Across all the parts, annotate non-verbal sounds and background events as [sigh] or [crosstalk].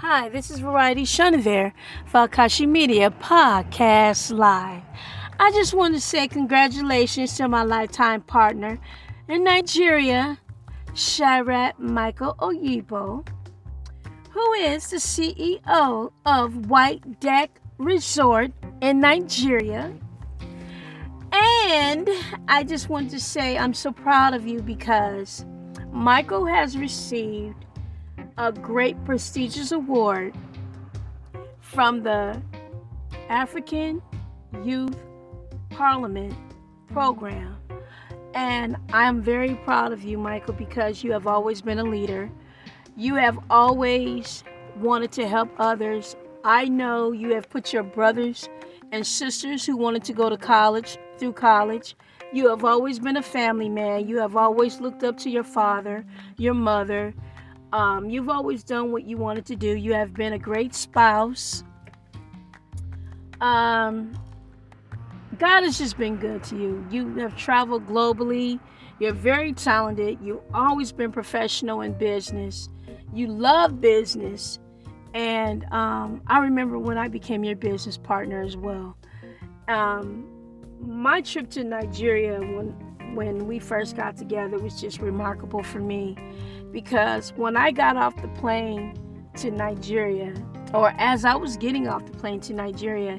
Hi, this is Variety Chenevert for Akashi Media Podcast Live. I just want to say congratulations to my lifetime partner in Nigeria, Shadrack Michael Oyibo, who is the CEO of White Deck Resort in Nigeria. And I just want to say I'm so proud of you because Michael has received a great prestigious award from the African Youth Parliament program. And I'm very proud of you, Michael, because you have always been a leader. You have always wanted to help others. I know you have put your brothers and sisters who wanted to go to college through college. You have always been a family man. You have always looked up to your father, your mother. Um, you've always done what you wanted to do. You have been a great spouse. Um, God has just been good to you. You have traveled globally. You're very talented. You've always been professional in business. You love business. And um, I remember when I became your business partner as well. Um, my trip to Nigeria when when we first got together was just remarkable for me because when I got off the plane to Nigeria or as I was getting off the plane to Nigeria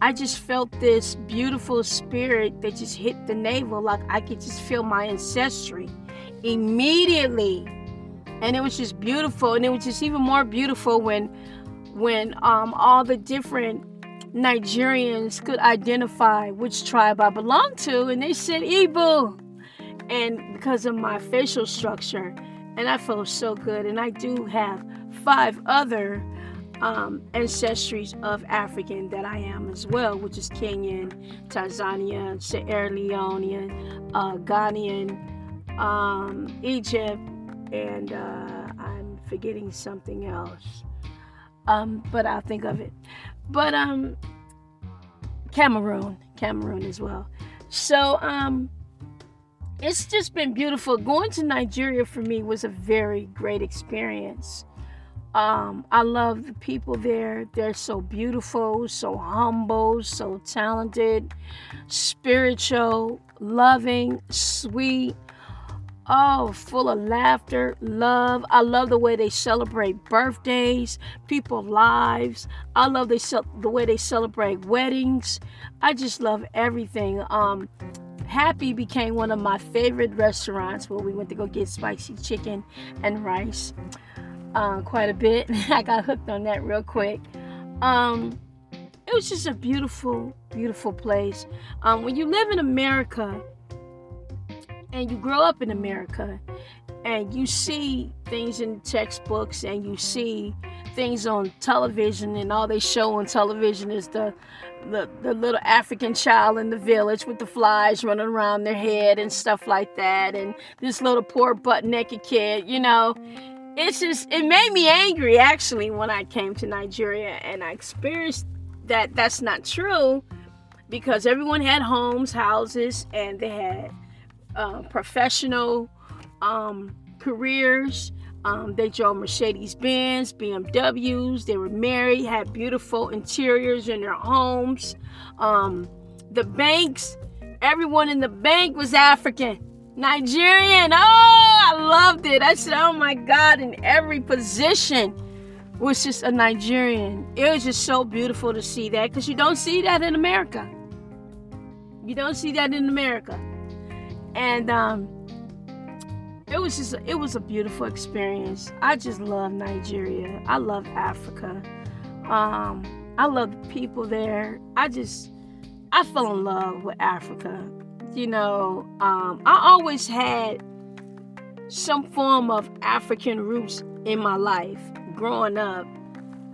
I just felt this beautiful spirit that just hit the navel. Like I could just feel my ancestry immediately. And it was just beautiful. And it was just even more beautiful when when um, all the different Nigerians could identify which tribe I belonged to, and they said Igbo, and because of my facial structure, and I felt so good. And I do have five other um, ancestries of African that I am as well, which is Kenyan, Tanzania, Sierra Leone, uh, Ghanaian, um, Egypt, and uh, I'm forgetting something else. Um, but I'll think of it but um Cameroon, Cameroon as well. So um it's just been beautiful. Going to Nigeria for me was a very great experience. Um, I love the people there. They're so beautiful, so humble, so talented, spiritual, loving, sweet, Oh, full of laughter, love. I love the way they celebrate birthdays, people's lives. I love they the way they celebrate weddings. I just love everything. Um, Happy became one of my favorite restaurants where we went to go get spicy chicken and rice. Uh, quite a bit. [laughs] I got hooked on that real quick. Um, it was just a beautiful, beautiful place. Um, when you live in America, and you grow up in America and you see things in textbooks and you see things on television and all they show on television is the the, the little African child in the village with the flies running around their head and stuff like that and this little poor butt naked kid, you know. It's just it made me angry actually when I came to Nigeria and I experienced that that's not true because everyone had homes, houses, and they had uh, professional um, careers. Um, they drove Mercedes Benz, BMWs. They were married, had beautiful interiors in their homes. Um, the banks, everyone in the bank was African, Nigerian. Oh, I loved it. I said, oh my God, in every position was just a Nigerian. It was just so beautiful to see that because you don't see that in America. You don't see that in America and um, it was just it was a beautiful experience. I just love Nigeria. I love Africa. Um, I love the people there. I just I fell in love with Africa. You know, um, I always had some form of African roots in my life growing up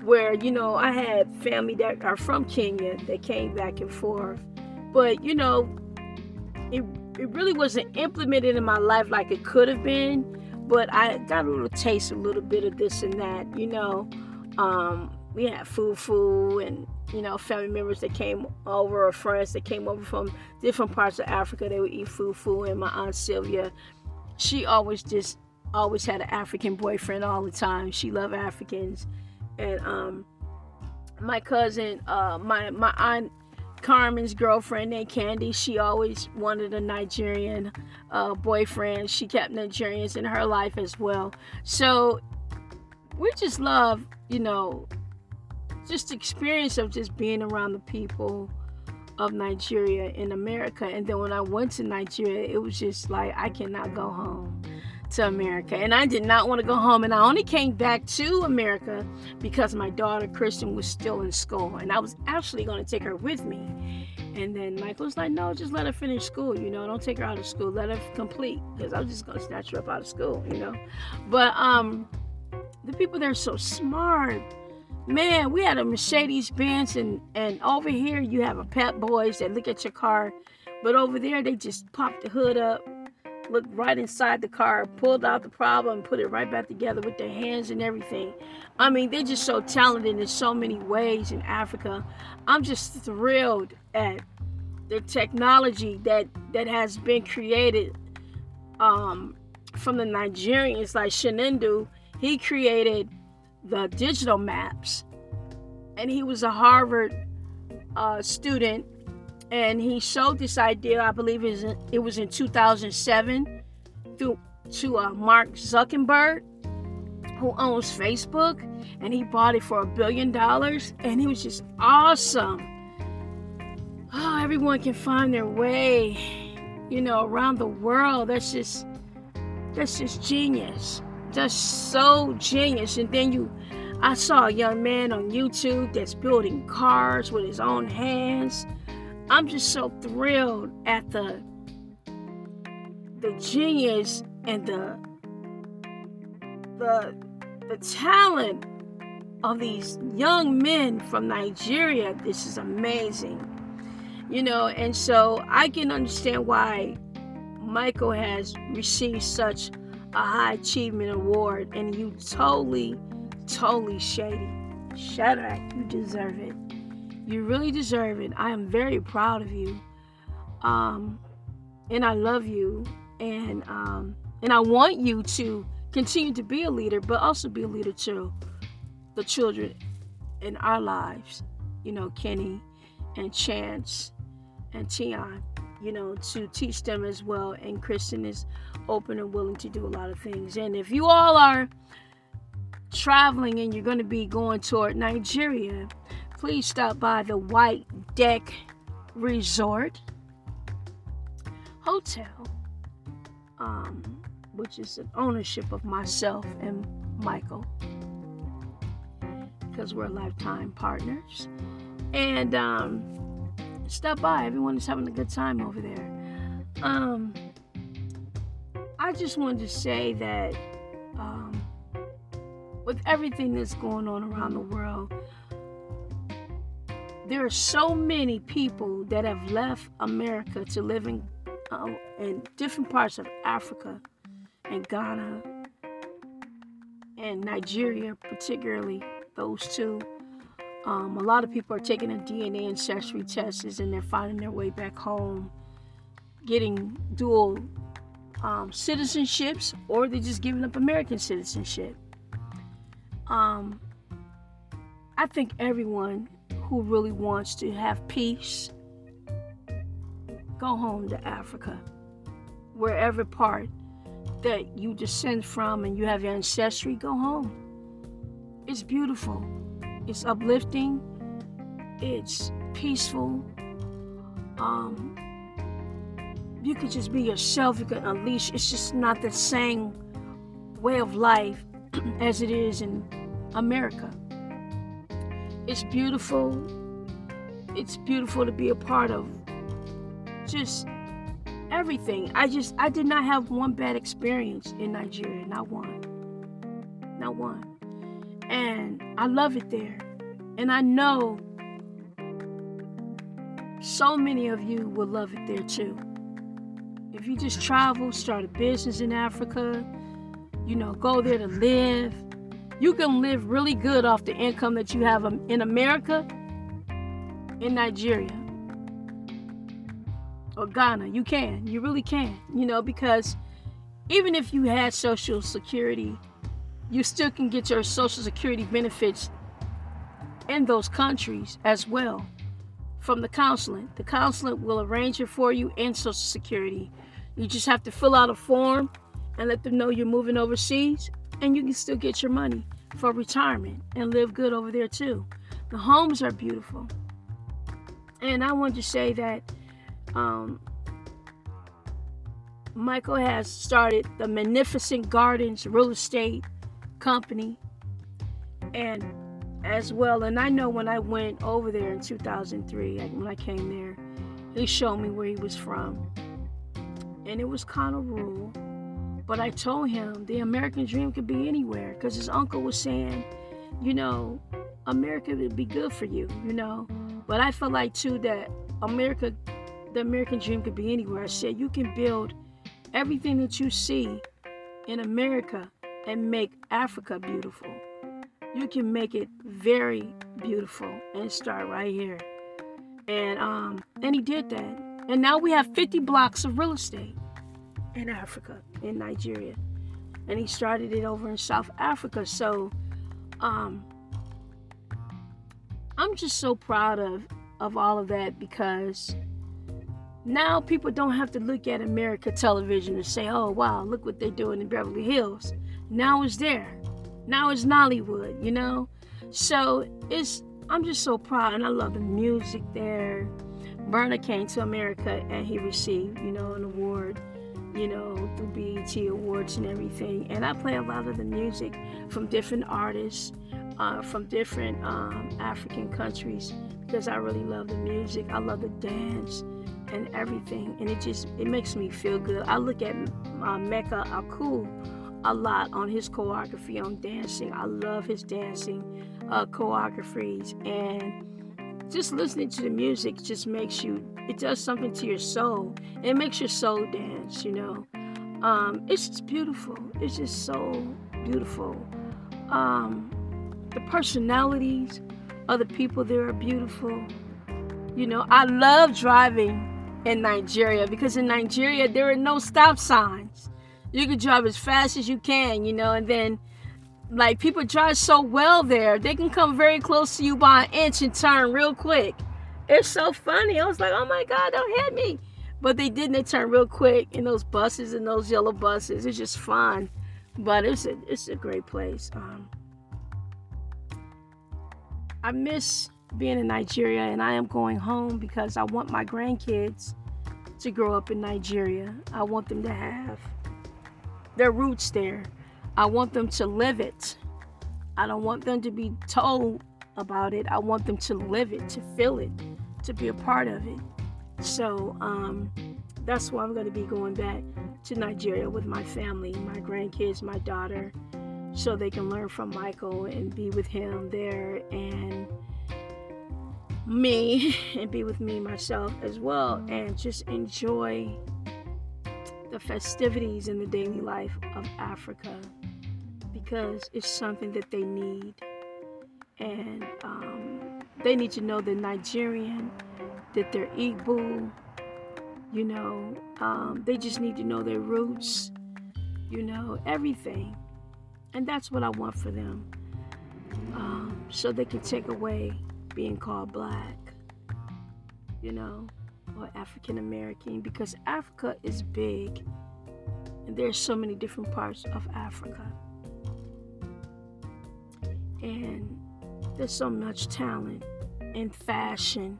where you know I had family that are from Kenya that came back and forth but you know it it really wasn't implemented in my life like it could have been, but I got a little taste, a little bit of this and that, you know. Um, we had fufu and you know family members that came over or friends that came over from different parts of Africa. They would eat fufu, and my aunt Sylvia, she always just always had an African boyfriend all the time. She loved Africans, and um, my cousin, uh, my my aunt Carmen's girlfriend named Candy. She always wanted a Nigerian uh, boyfriend. She kept Nigerians in her life as well. So we just love, you know, just experience of just being around the people of Nigeria in America. And then when I went to Nigeria, it was just like I cannot go home to America. And I did not want to go home. And I only came back to America because my daughter Kristen was still in school. And I was actually going to take her with me. And then Michael was like, no, just let her finish school. You know, don't take her out of school. Let her complete. Because I was just going to snatch her up out of school, you know. But um, the people there are so smart. Man, we had a Mercedes Benz, and, and over here you have a Pep Boys that look at your car. But over there, they just pop the hood up looked right inside the car, pulled out the problem, put it right back together with their hands and everything. I mean, they're just so talented in so many ways in Africa. I'm just thrilled at the technology that that has been created um, from the Nigerians, like Shenendu. He created the digital maps, and he was a Harvard uh, student and he showed this idea. I believe it was in 2007 through to uh, Mark Zuckerberg, who owns Facebook, and he bought it for a billion dollars, and it was just awesome. Oh, everyone can find their way, you know, around the world. That's just that's just genius. Just so genius. And then you I saw a young man on YouTube that's building cars with his own hands I'm just so thrilled at the the genius and the the the talent of these young men from Nigeria. This is amazing. You know, and so I can understand why Michael has received such a high achievement award and you totally, totally shady. Shadrack, you deserve it. You really deserve it. I am very proud of you. Um, and I love you. And um, and I want you to continue to be a leader, but also be a leader to the children in our lives. You know, Kenny and Chance and Tion, you know, to teach them as well. And Kristen is open and willing to do a lot of things. And if you all are traveling and you're going to be going toward Nigeria, please stop by the White Deck Resort Hotel, um, which is an ownership of myself and Michael, because we're lifetime partners. And um, stop by. Everyone is having a good time over there. Um, I just wanted to say that um, with everything that's going on around the world, there are so many people that have left America to live in, um, in different parts of Africa and Ghana and Nigeria, particularly those two. Um, a lot of people are taking a DNA ancestry tests and they're finding their way back home, getting dual um, citizenships, or they're just giving up American citizenship. Um, I think everyone who really wants to have peace, go home to Africa. Wherever part that you descend from and you have your ancestry, go home. It's beautiful, it's uplifting, it's peaceful. Um, you can just be yourself, you can unleash. It's just not the same way of life [clears throat] as it is in America. It's beautiful. It's beautiful to be a part of. Just everything. I just I did not have one bad experience in Nigeria, not one. Not one. And I love it there. And I know so many of you will love it there too. If you just travel, start a business in Africa, you know, go there to live, you can live really good off the income that you have um, in America, in Nigeria, or Ghana. You can. You really can. You know, because even if you had Social Security, you still can get your Social Security benefits in those countries as well from the consulate. The consulate will arrange it for you and Social Security. You just have to fill out a form and let them know you're moving overseas, and you can still get your money for retirement and live good over there too. The homes are beautiful. And I want to say that um, Michael has started the Magnificent Gardens Real Estate Company. And as well, and I know when I went over there in 2003, when I came there, he showed me where he was from. And it was kind of rural. But I told him the American dream could be anywhere because his uncle was saying, you know, America would be good for you, you know. But I felt like too that America, the American dream could be anywhere. I said you can build everything that you see in America and make Africa beautiful. You can make it very beautiful and start right here. And um and he did that. And now we have 50 blocks of real estate in Africa, in Nigeria. And he started it over in South Africa. So um I'm just so proud of of all of that because now people don't have to look at America television and say, oh, wow, look what they're doing in Beverly Hills. Now it's there. Now it's Nollywood, you know? So it's, I'm just so proud and I love the music there. Burna came to America and he received, you know, an award, you know, through BET Awards and everything. And I play a lot of the music from different artists, uh, from different um, African countries because I really love the music. I love the dance and everything, and it just it makes me feel good. I look at uh, Mecca Aku a lot on his choreography on dancing. I love his dancing uh, choreographies, and just listening to the music just makes you. It does something to your soul. It makes your soul dance. You know, um, it's just beautiful. It's just so beautiful. Um, the personalities of the people there are beautiful. You know, I love driving in Nigeria because in Nigeria there are no stop signs. You can drive as fast as you can, you know, and then like people drive so well there, they can come very close to you by an inch and turn real quick. It's so funny. I was like, oh my God, don't hit me. But they didn't. They turn real quick in those buses and those yellow buses. It's just fun. But it's a it's a great place. Um, I miss being in Nigeria and I am going home because I want my grandkids to grow up in Nigeria. I want them to have their roots there. I want them to live it. I don't want them to be told about it. I want them to live it, to feel it, to be a part of it. So um, that's why I'm going to be going back to Nigeria with my family, my grandkids, my daughter, so they can learn from Michael and be with him there and me [laughs] and be with me myself as well and just enjoy the festivities in the daily life of Africa because it's something that they need and um, they need to know the Nigerian that they're Igbo you know um, they just need to know their roots you know everything and that's what I want for them um, so they can take away being called black, you know, or African American because Africa is big and there's so many different parts of Africa. And there's so much talent in fashion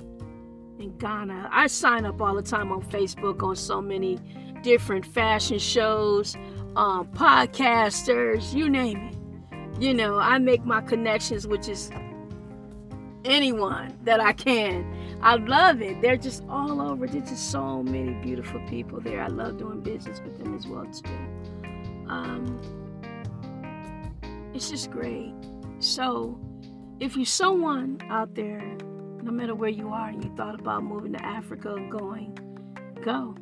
in Ghana. I sign up all the time on Facebook on so many different fashion shows, um, podcasters, you name it. You know, I make my connections, which is anyone that I can. I love it. They're just all over. There's just so many beautiful people there. I love doing business with them as well too. Um, it's just great. So, if you're someone out there, no matter where you are, and you thought about moving to Africa going, go,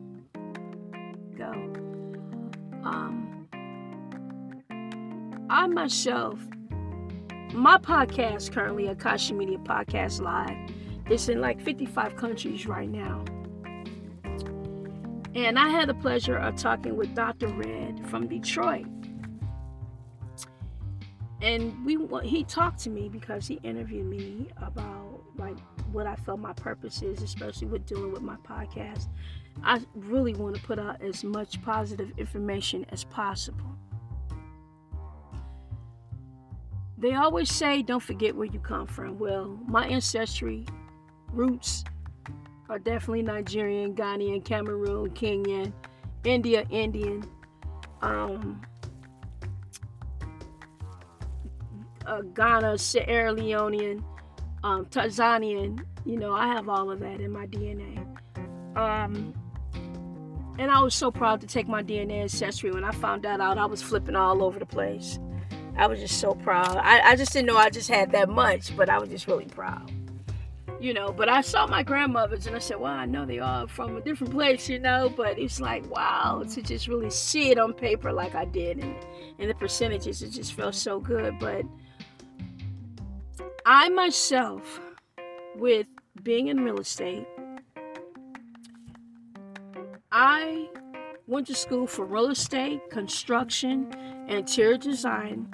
go. Um, I myself my podcast currently, Akashi Media Podcast Live, is in like 55 countries right now. And I had the pleasure of talking with Dr. Red from Detroit. And we he talked to me because he interviewed me about like what I felt my purpose is, especially with dealing with my podcast. I really want to put out as much positive information as possible. They always say, don't forget where you come from. Well, my ancestry roots are definitely Nigerian, Ghanaian, Cameroon, Kenyan, India, Indian, um, uh, Ghana, Sierra Leonean, um, Tanzanian. You know, I have all of that in my DNA. Um, and I was so proud to take my DNA ancestry. When I found that out, I was flipping all over the place. I was just so proud. I, I just didn't know I just had that much, but I was just really proud. You know, but I saw my grandmothers and I said, well, I know they are from a different place, you know, but it's like, wow, to just really see it on paper like I did and, and the percentages, it just felt so good. But I myself, with being in real estate, I went to school for real estate, construction, interior design,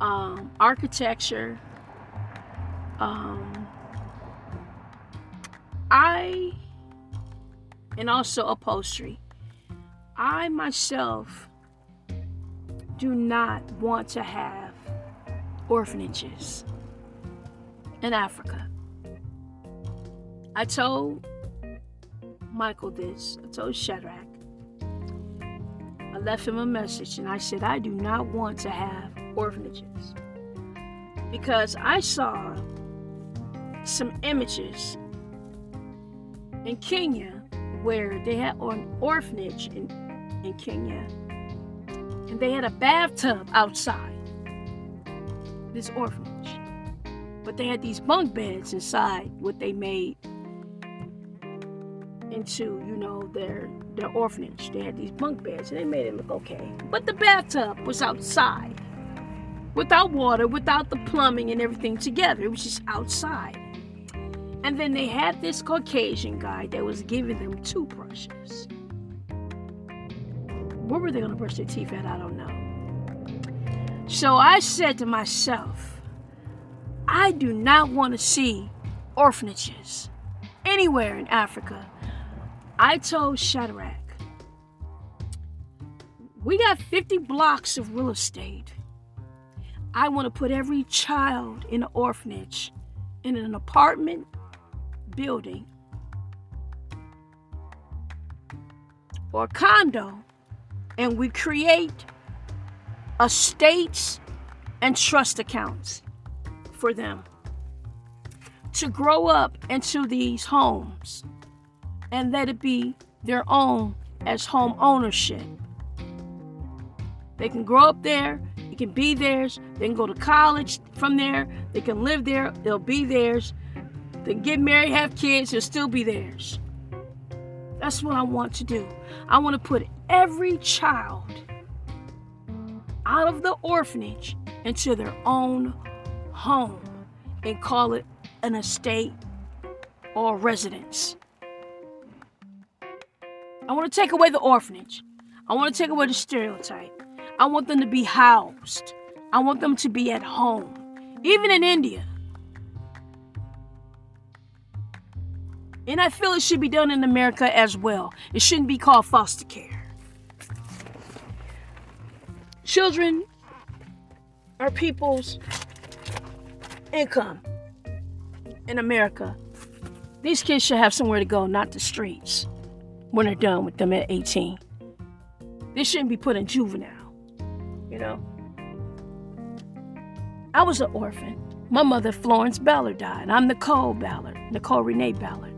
um, architecture. Um, I, and also upholstery. I myself do not want to have orphanages in Africa. I told Michael this. I told Shadrack. I left him a message and I said, I do not want to have orphanages. Because I saw some images in Kenya where they had an orphanage in, in Kenya and they had a bathtub outside this orphanage. But they had these bunk beds inside what they made into, you know, their their orphanage. They had these bunk beds and they made it look okay. But the bathtub was outside. Without water, without the plumbing and everything together. It was just outside. And then they had this Caucasian guy that was giving them toothbrushes. What were they to brush their teeth at? I don't know. So I said to myself, I do not want to see orphanages anywhere in Africa. I told Shadrack, we got 50 blocks of real estate. I want to put every child in an orphanage in an apartment building or condo, and we create estates and trust accounts for them to grow up into these homes and let it be their own as home ownership. They can grow up there, it can be theirs, they can go to college from there, they can live there, they'll be theirs. They can get married, have kids, it'll still be theirs. That's what I want to do. I want to put every child out of the orphanage into their own home and call it an estate or residence. I want to take away the orphanage. I want to take away the stereotype. I want them to be housed. I want them to be at home, even in India. And I feel it should be done in America as well. It shouldn't be called foster care. Children are people's income in America. These kids should have somewhere to go, not the streets, when they're done with them at 18. They shouldn't be put in juvenile, you know? I was an orphan. My mother, Florence Ballard, died. I'm Nicole Ballard, Nicole Renee Ballard.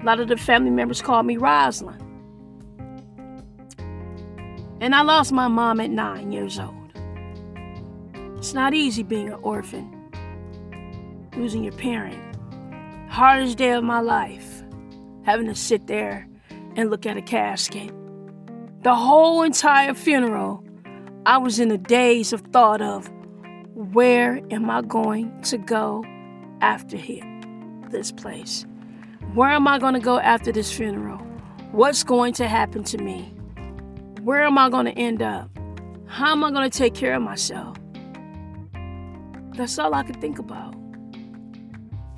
A lot of the family members called me Rosalind. And I lost my mom at nine years old. It's not easy being an orphan, losing your parent. Hardest day of my life, having to sit there and look at a casket. The whole entire funeral, I was in a daze of thought of where am I going to go after here, this place? Where am I going to go after this funeral? What's going to happen to me? Where am I going to end up? How am I going to take care of myself? That's all I could think about.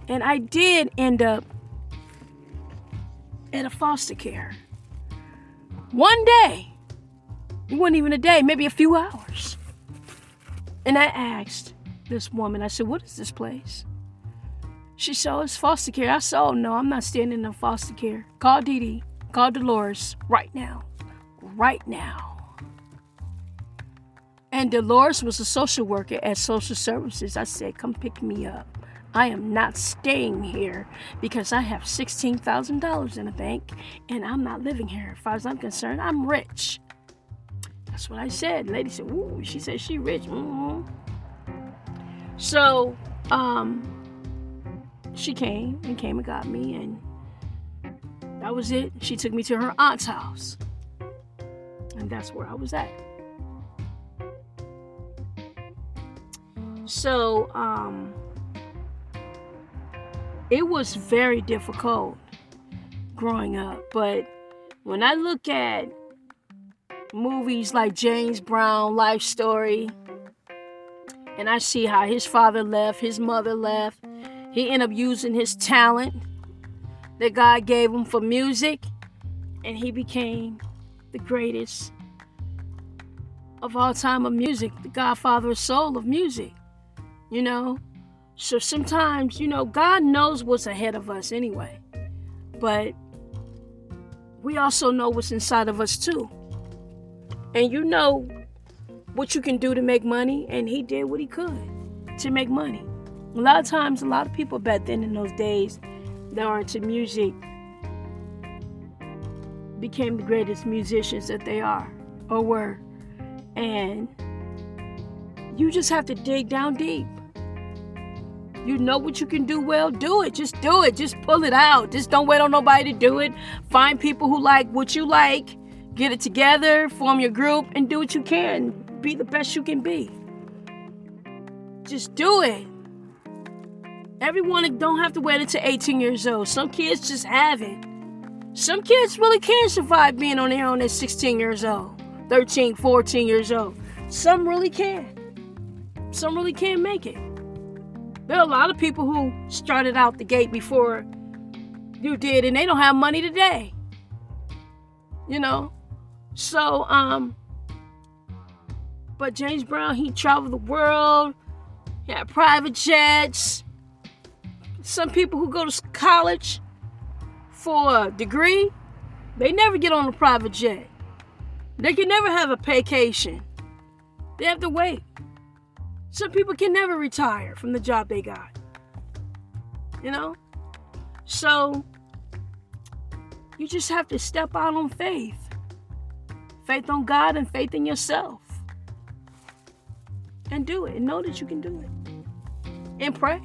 And I did end up at a foster care. One day, it wasn't even a day, maybe a few hours. And I asked this woman, I said, What is this place? She said, oh, it's foster care. I said, Oh, no, I'm not staying in foster care. Call Dee Dee, call Dolores right now. Right now. And Dolores was a social worker at social services. I said, Come pick me up. I am not staying here because I have $16,000 in the bank and I'm not living here. As far as I'm concerned, I'm rich. That's what I said. The lady said, Ooh, she said she rich. Mm-hmm. So, um, she came and came and got me, and that was it. She took me to her aunt's house, and that's where I was at. So, um, it was very difficult growing up, but when I look at movies like James Brown Life Story, and I see how his father left, his mother left, he ended up using his talent that God gave him for music, and he became the greatest of all time of music, the godfather of soul of music, you know? So sometimes, you know, God knows what's ahead of us anyway. But we also know what's inside of us too. And you know what you can do to make money, and he did what he could to make money. A lot of times, a lot of people back then in those days that are into music became the greatest musicians that they are or were. And you just have to dig down deep. You know what you can do well, do it. Just do it. Just pull it out. Just don't wait on nobody to do it. Find people who like what you like, get it together, form your group, and do what you can. Be the best you can be. Just do it. Everyone don't have to wait until 18 years old. Some kids just have it. Some kids really can survive being on their own at 16 years old, 13, 14 years old. Some really can. Some really can't make it. There are a lot of people who started out the gate before you did, and they don't have money today. You know? So, um, but James Brown, he traveled the world, he had private jets. Some people who go to college for a degree, they never get on a private jet. They can never have a vacation. They have to wait. Some people can never retire from the job they got. You know? So, you just have to step out on faith faith on God and faith in yourself. And do it. And know that you can do it. And pray.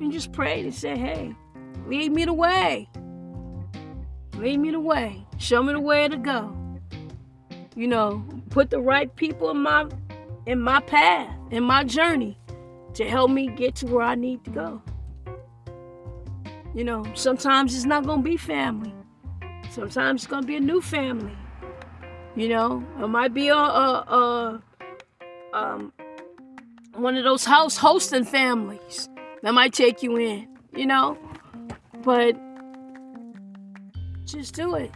And just pray and say, hey, lead me the way. Lead me the way. Show me the way to go. You know, put the right people in my in my path in my journey to help me get to where I need to go. You know, sometimes it's not going to be family. Sometimes it's going to be a new family. You know, it might be a, a, a um, one of those house hosting families that might take you in, you know? But just do it.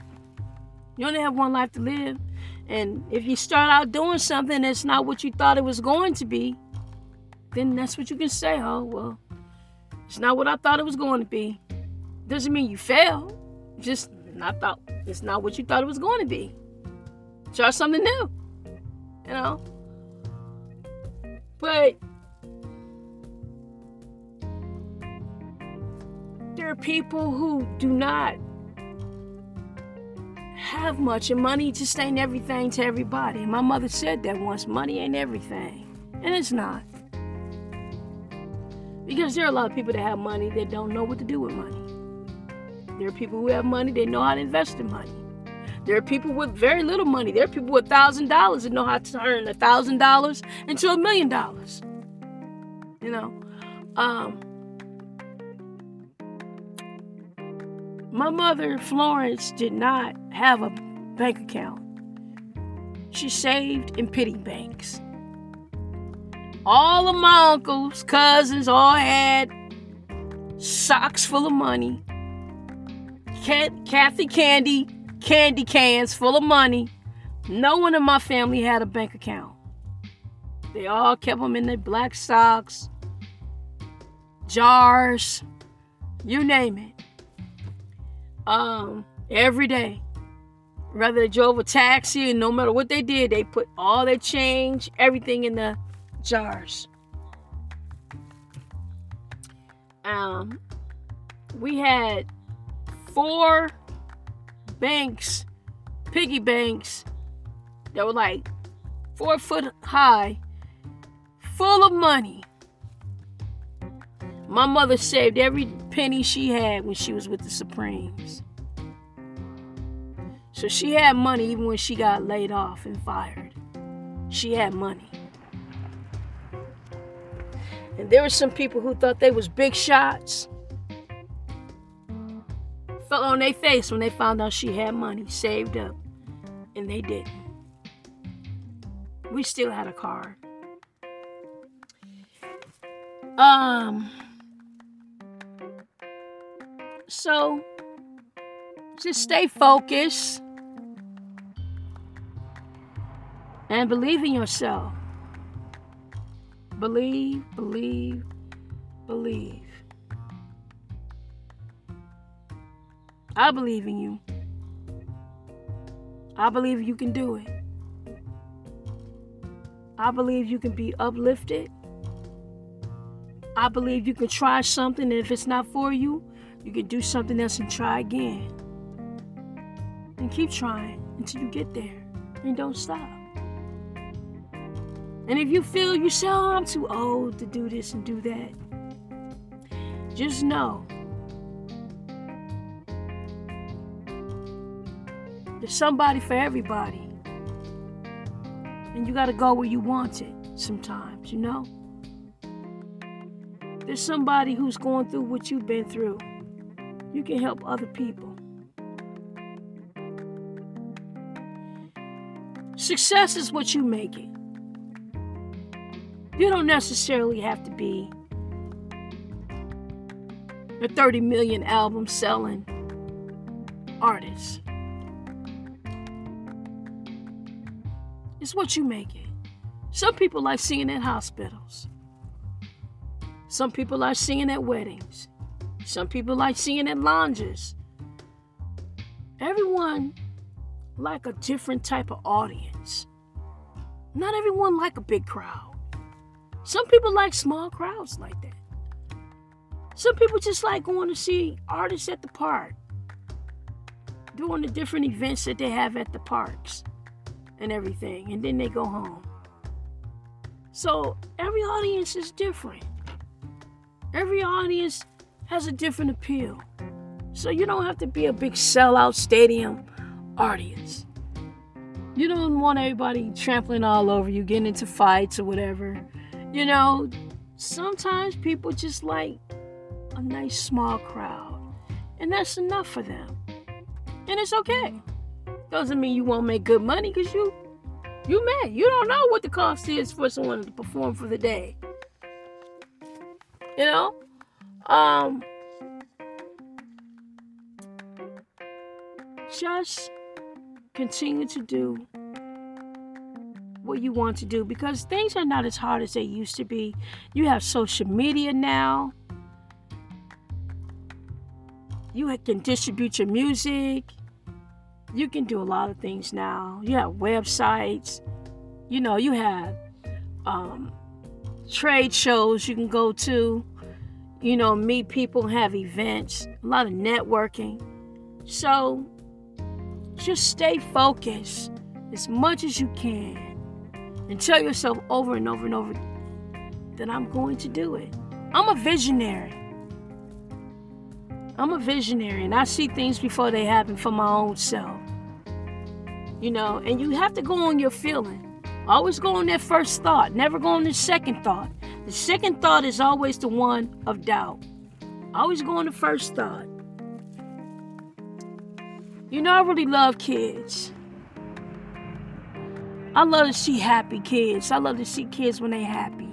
You only have one life to live. And if you start out doing something that's not what you thought it was going to be, then that's what you can say. Oh, well, it's not what I thought it was going to be. Doesn't mean you fail. Just not thought it's not what you thought it was going to be. Try something new. You know? But there are people who do not have much, and money just ain't everything to everybody. My mother said that once money ain't everything, and it's not. Because there are a lot of people that have money that don't know what to do with money. There are people who have money, they know how to invest in money. There are people with very little money. There are people with thousand dollars that know how to turn a thousand dollars into a million dollars. You know, um, My mother, Florence, did not have a bank account. She saved in pity banks. All of my uncles, cousins, all had socks full of money. Kathy Candy, candy cans full of money. No one in my family had a bank account. They all kept them in their black socks, jars, you name it. Um, every day. Whether they drove a taxi and no matter what they did, they put all their change, everything in the jars. Um, we had four banks, piggy banks, that were like four foot high, full of money. My mother saved every penny she had when she was with the Supremes. So she had money even when she got laid off and fired. She had money. And there were some people who thought they was big shots. Fell on their face when they found out she had money saved up. And they didn't. We still had a car. Um so just stay focused and believe in yourself. Believe, believe, believe. I believe in you. I believe you can do it. I believe you can be uplifted. I believe you can try something, and if it's not for you, you can do something else and try again. And keep trying until you get there. And don't stop. And if you feel you say, oh, I'm too old to do this and do that, just know there's somebody for everybody. And you got to go where you want it sometimes, you know? There's somebody who's going through what you've been through. You can help other people. Success is what you make it. You don't necessarily have to be a 30 million album selling artist. It's what you make it. Some people like singing at hospitals. Some people like singing at weddings. Some people like singing at lounges. Everyone like a different type of audience. Not everyone like a big crowd. Some people like small crowds like that. Some people just like going to see artists at the park, doing the different events that they have at the parks and everything, and then they go home. So every audience is different. Every audience has a different appeal. So you don't have to be a big sellout stadium audience. You don't want everybody trampling all over you, getting into fights or whatever. You know, sometimes people just like a nice small crowd, and that's enough for them. And it's okay. Doesn't mean you won't make good money because you you may. You don't know what the cost is for someone to perform for the day. You know? Um just continue to do what you want to do because things are not as hard as they used to be. You have social media now. You can distribute your music. You can do a lot of things now. You have websites. You know, you have um, trade shows you can go to. You know, meet people, have events, a lot of networking. So just stay focused as much as you can and tell yourself over and over and over that I'm going to do it. I'm a visionary. I'm a visionary and I see things before they happen for my own self. You know, and you have to go on your feeling. Always go on that first thought, never go on the second thought. The second thought is always the one of doubt. Always go on the first thought. You know, I really love kids. I love to see happy kids. I love to see kids when they're happy.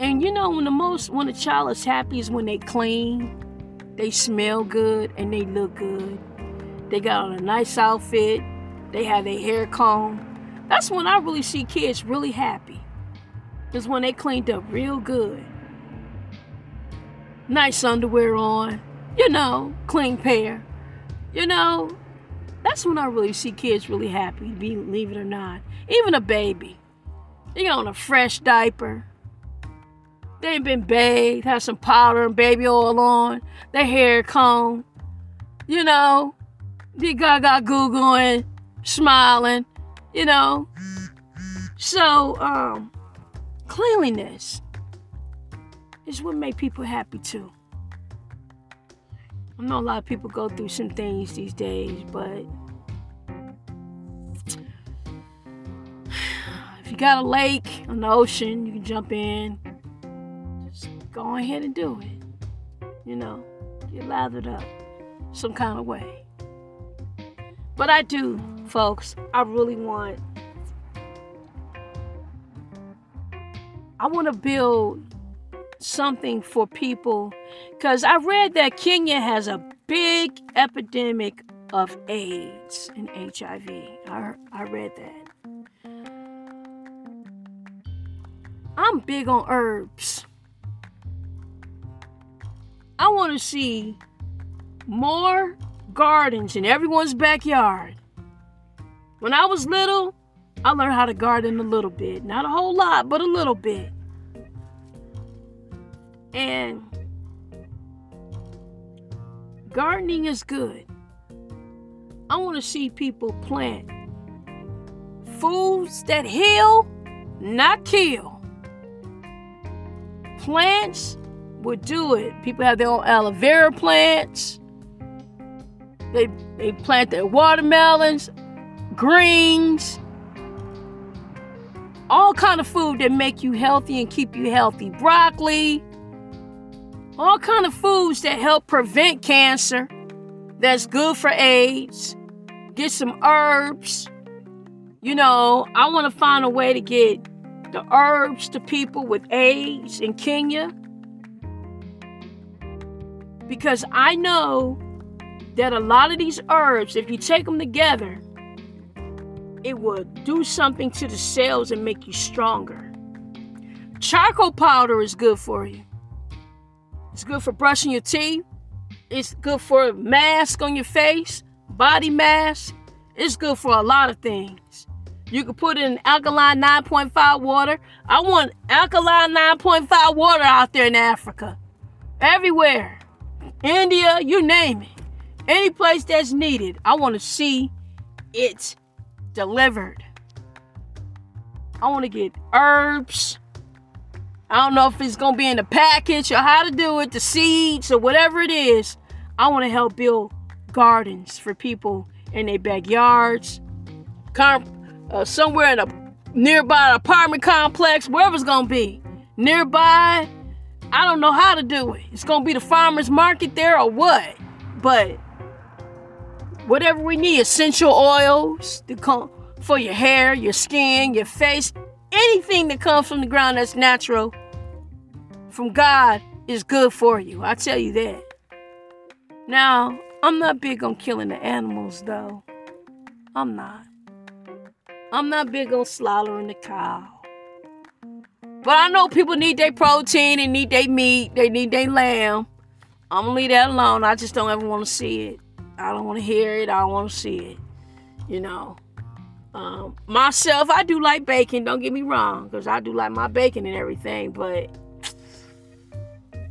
And you know when the most when a child is happy is when they clean, they smell good, and they look good. They got on a nice outfit, they have their hair combed. That's when I really see kids really happy. Is when they cleaned up real good. Nice underwear on, you know, clean pair. You know, that's when I really see kids really happy, believe it or not. Even a baby. They got on a fresh diaper. They ain't been bathed, have some powder and baby oil on, their hair combed. You know, they got gaga googling, smiling, you know. So, um, cleanliness is what make people happy too. I know a lot of people go through some things these days, but if you got a lake the ocean, you can jump in. Just go ahead and do it. You know, get lathered up some kind of way. But I do, folks. I really want. I want to build something for people because I read that Kenya has a big epidemic of AIDS and HIV. I, I read that. I'm big on herbs. I want to see more gardens in everyone's backyard. When I was little, I learned how to garden a little bit. Not a whole lot, but a little bit. And gardening is good. I want to see people plant foods that heal, not kill. Plants would do it. People have their own aloe vera plants. They they plant their watermelons, greens, all kind of food that make you healthy and keep you healthy. Broccoli, all kind of foods that help prevent cancer that's good for AIDS get some herbs you know i want to find a way to get the herbs to people with aids in kenya because i know that a lot of these herbs if you take them together it will do something to the cells and make you stronger charcoal powder is good for you it's good for brushing your teeth. It's good for a mask on your face, body mask. It's good for a lot of things. You can put it in alkaline 9.5 water. I want alkaline 9.5 water out there in Africa. Everywhere. India, you name it. Any place that's needed. I want to see it delivered. I want to get herbs. I don't know if it's gonna be in the package or how to do it, the seeds or whatever it is. I want to help build gardens for people in their backyards, uh, somewhere in a nearby apartment complex, wherever it's gonna be. Nearby, I don't know how to do it. It's gonna be the farmers market there or what, but whatever we need, essential oils to come for your hair, your skin, your face, anything that comes from the ground that's natural from God is good for you. I tell you that. Now, I'm not big on killing the animals though. I'm not. I'm not big on slaughtering the cow. But I know people need their protein and need their meat, they need their lamb. I'm gonna leave that alone. I just don't ever want to see it. I don't want to hear it. I don't want to see it. You know. Um, myself, I do like bacon. Don't get me wrong, because I do like my bacon and everything. But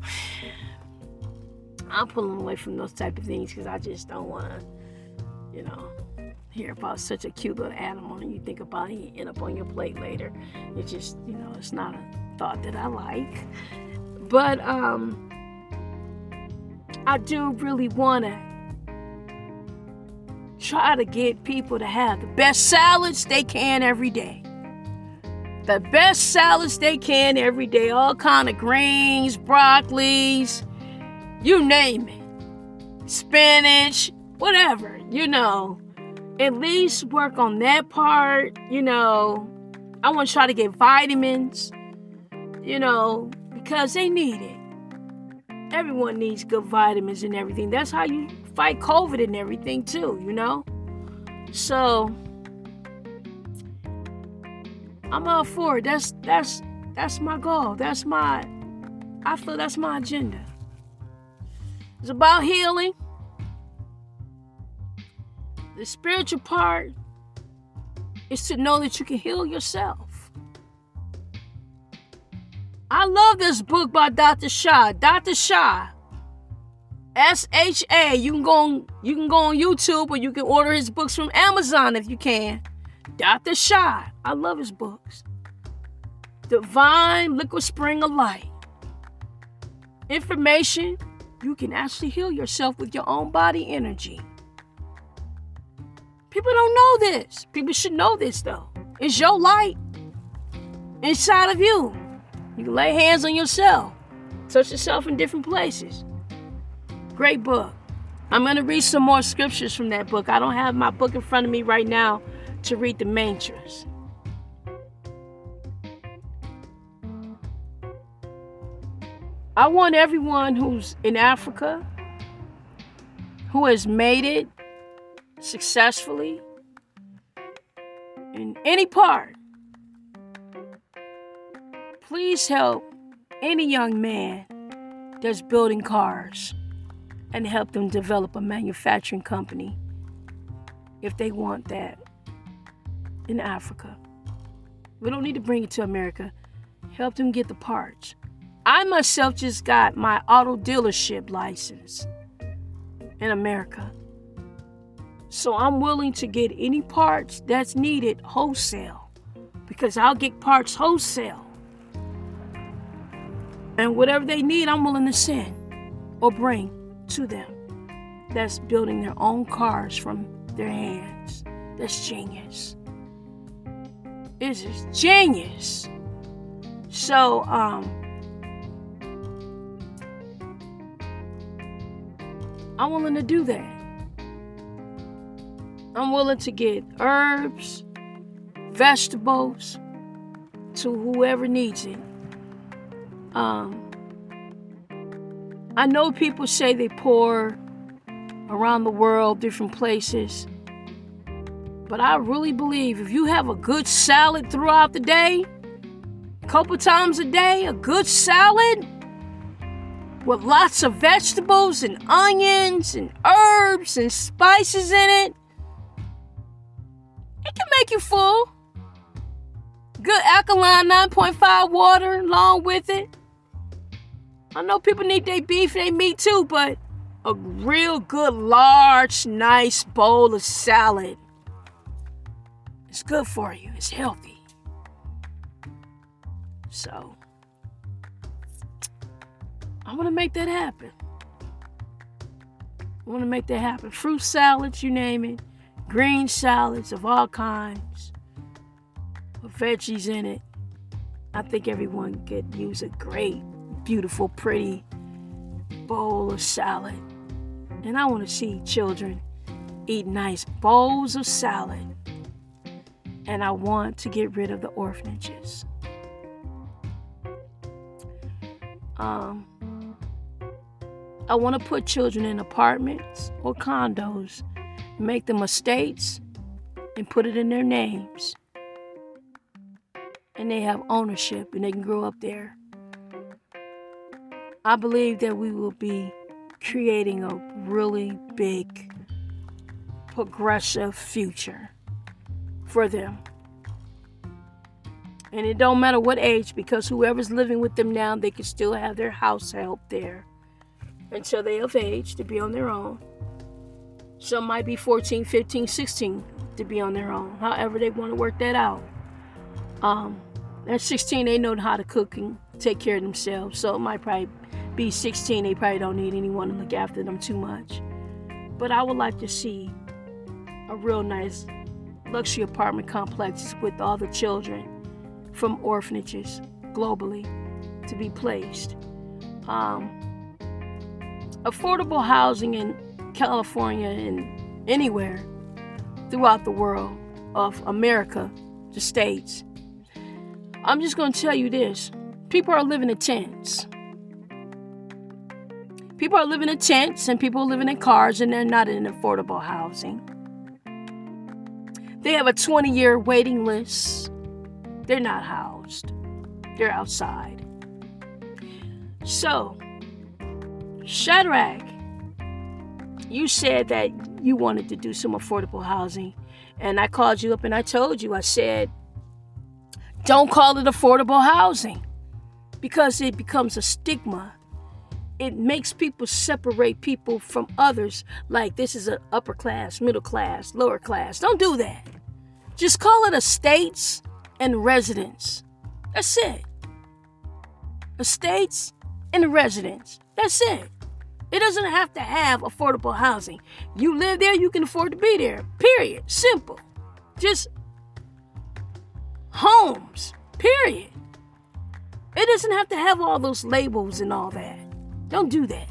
[sighs] I'm pulling away from those type of things because I just don't want to, you know, hear about such a cute little animal and you think about it end up on your plate later. It just, you know, it's not a thought that I like. But um, I do really want to try to get people to have the best salads they can every day. The best salads they can every day, all kind of greens, broccolis, you name it. Spinach, whatever, you know. At least work on that part, you know. I want to try to get vitamins, you know, because they need it. Everyone needs good vitamins and everything. That's how you fight COVID and everything too, you know? So I'm all for it. That's that's that's my goal. That's my I feel that's my agenda. It's about healing. The spiritual part is to know that you can heal yourself. I love this book by Dr. Sha. Dr. Sha. S H A. You can go on you can go on YouTube or you can order his books from Amazon if you can. Dr. Sha. I love his books. Divine Liquid Spring of Light. Information you can actually heal yourself with your own body energy. People don't know this. People should know this though. It's your light inside of you. You can lay hands on yourself, touch yourself in different places. Great book. I'm going to read some more scriptures from that book. I don't have my book in front of me right now to read the mantras. I want everyone who's in Africa, who has made it successfully in any part, please help any young man that's building cars and help them develop a manufacturing company if they want that in Africa. We don't need to bring it to America. Help them get the parts. I myself just got my auto dealership license in America. So I'm willing to get any parts that's needed wholesale because I'll get parts wholesale. And whatever they need, I'm willing to send or bring to them. That's building their own cars from their hands. That's genius. It's just genius. So, um, I'm willing to do that. I'm willing to get herbs, vegetables to whoever needs it. Um, I know people say they pour around the world, different places. But I really believe if you have a good salad throughout the day, a couple times a day, a good salad, with lots of vegetables and onions and herbs and spices in it. It can make you full. Good alkaline 9.5 water along with it. I know people need their beef their meat too, but a real good, large, nice bowl of salad. It's good for you. It's healthy. So, I want to make that happen. I want to make that happen. Fruit salads, you name it. Green salads of all kinds. With veggies in it. I think everyone could use a great, beautiful, pretty bowl of salad. And I want to see children eat nice bowls of salad. And I want to get rid of the orphanages. Um, I want to put children in apartments or condos, make them estates, and put it in their names. And they have ownership and they can grow up there. I believe that we will be creating a really big, progressive future for them. And it don't matter what age because whoever's living with them now, they can still have their house help there until they of age to be on their own. Some might be 14, 15, 16 to be on their own. However, they want to work that out. Um, at 16, they know how to cook and take care of themselves. So it might probably be 16, they probably don't need anyone to look after them too much. But I would like to see a real nice luxury apartment complex with all the children from orphanages globally to be placed. Um, affordable housing in California and anywhere throughout the world of America, the States. I'm just going to tell you this people are living in tents. People are living in tents and people are living in cars and they're not in affordable housing. They have a 20 year waiting list. They're not housed, they're outside. So, Shadrack, you said that you wanted to do some affordable housing. And I called you up and I told you, I said, don't call it affordable housing because it becomes a stigma. It makes people separate people from others, like this is an upper class, middle class, lower class. Don't do that. Just call it estates and residents. That's it. Estates and residents. That's it. It doesn't have to have affordable housing. You live there, you can afford to be there. Period. Simple. Just homes. Period. It doesn't have to have all those labels and all that. Don't do that.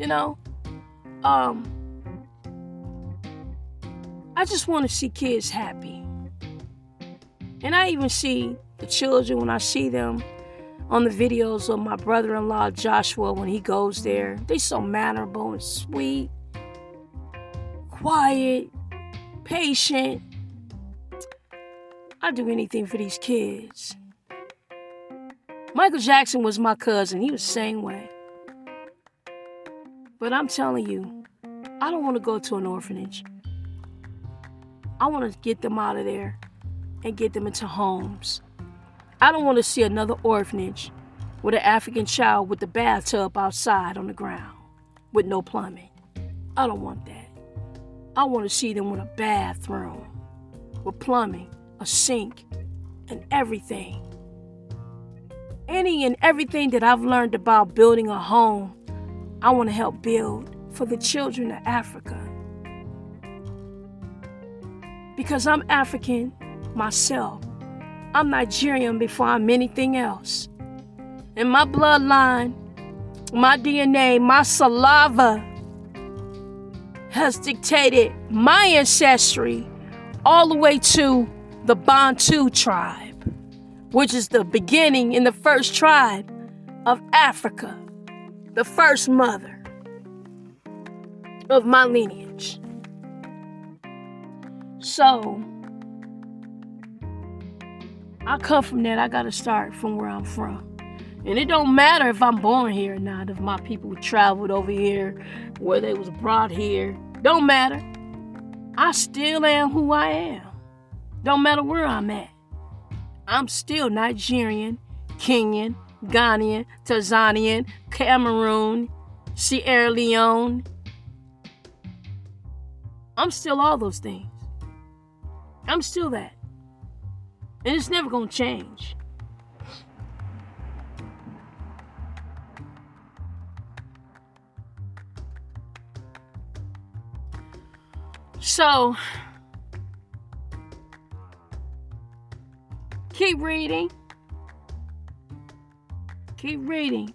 You know? Um I just want to see kids happy. And I even see the children when I see them on the videos of my brother in law Joshua when he goes there. They so mannerable and sweet, quiet, patient. I'd do anything for these kids. Michael Jackson was my cousin. He was the same way. But I'm telling you, I don't want to go to an orphanage. I want to get them out of there and get them into homes. I don't want to see another orphanage with an African child with the bathtub outside on the ground with no plumbing. I don't want that. I want to see them with a bathroom with plumbing, a sink, and everything. Any and everything that I've learned about building a home, I want to help build for the children of Africa. Because I'm African myself. I'm Nigerian before I'm anything else. And my bloodline, my DNA, my saliva has dictated my ancestry all the way to the Bantu tribe, which is the beginning in the first tribe of Africa, the first mother of my lineage. So, I come from that. I got to start from where I'm from. And it don't matter if I'm born here or not, if my people traveled over here, where they was brought here. Don't matter. I still am who I am. Don't matter where I'm at. I'm still Nigerian, Kenyan, Ghanaian, Tanzanian, Cameroon, Sierra Leone. I'm still all those things. I'm still that. And it's never going to change. So, keep reading. Keep reading.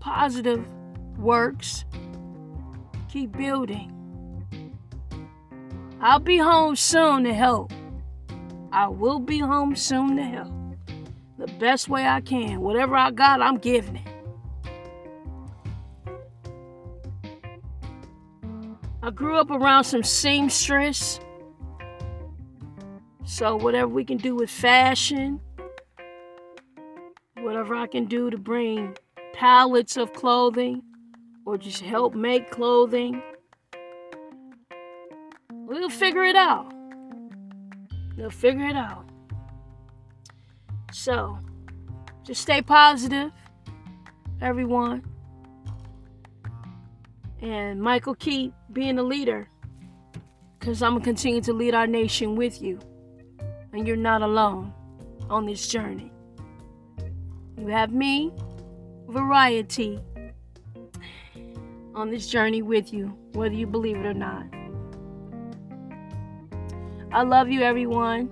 Positive works. Keep building. I'll be home soon to help. I will be home soon to help. The best way I can. Whatever I got, I'm giving it. I grew up around some seamstress. So, whatever we can do with fashion, whatever I can do to bring pallets of clothing or just help make clothing, we'll figure it out. We'll figure it out. So, just stay positive, everyone. And Michael, keep being a leader. Because I'm going to continue to lead our nation with you. And you're not alone on this journey. You have me, variety, on this journey with you, whether you believe it or not. I love you, everyone.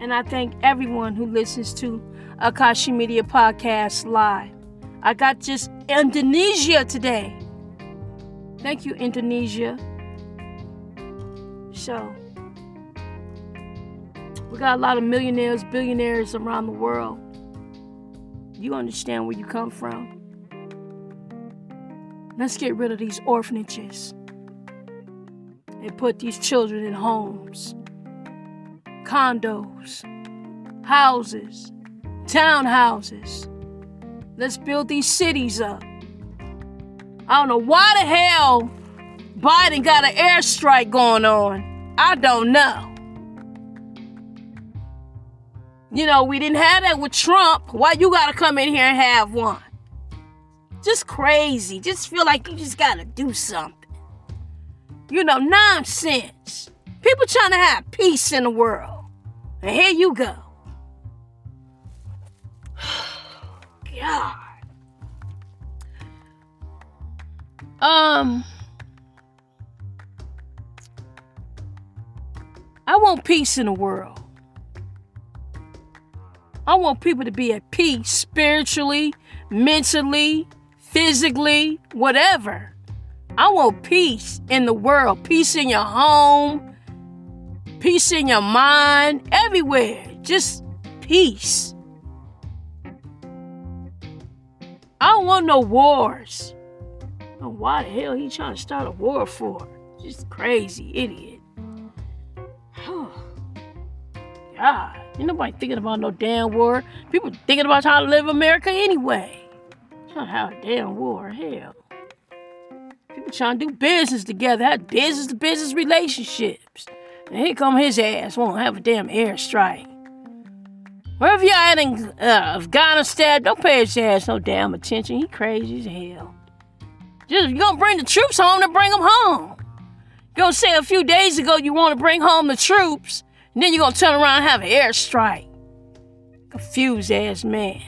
And I thank everyone who listens to Akashi Media Podcast live. I got just Indonesia today. Thank you, Indonesia. So, We got a lot of millionaires, billionaires around the world. You understand where you come from. Let's get rid of these orphanages and put these children in homes, condos, houses, townhouses. Let's build these cities up. I don't know why the hell Biden got an airstrike going on. I don't know. You know, we didn't have that with Trump. Why you gotta come in here and have one? Just crazy. Just feel like you just gotta do something. You know, nonsense. People trying to have peace in the world. And here you go. [sighs] God. Um, I want peace in the world. I want people to be at peace spiritually, mentally, physically, whatever. I want peace in the world, peace in your home, peace in your mind, everywhere. Just peace. I don't want no wars. Oh, why the hell he trying to start a war for? Just crazy idiot. [sighs] God, ain't nobody thinking about no damn war. People thinking about how to live America anyway. Trying to have a damn war, hell. People trying to do business together, have business to business relationships. And here come his ass, won't have a damn airstrike. Wherever y'all at in uh, Afghanistan, don't pay his ass no damn attention. He crazy as hell. Just you gonna bring the troops home to bring them home. You gonna say a few days ago you want to bring home the troops, and then you're gonna turn around and have an airstrike. Confused ass man.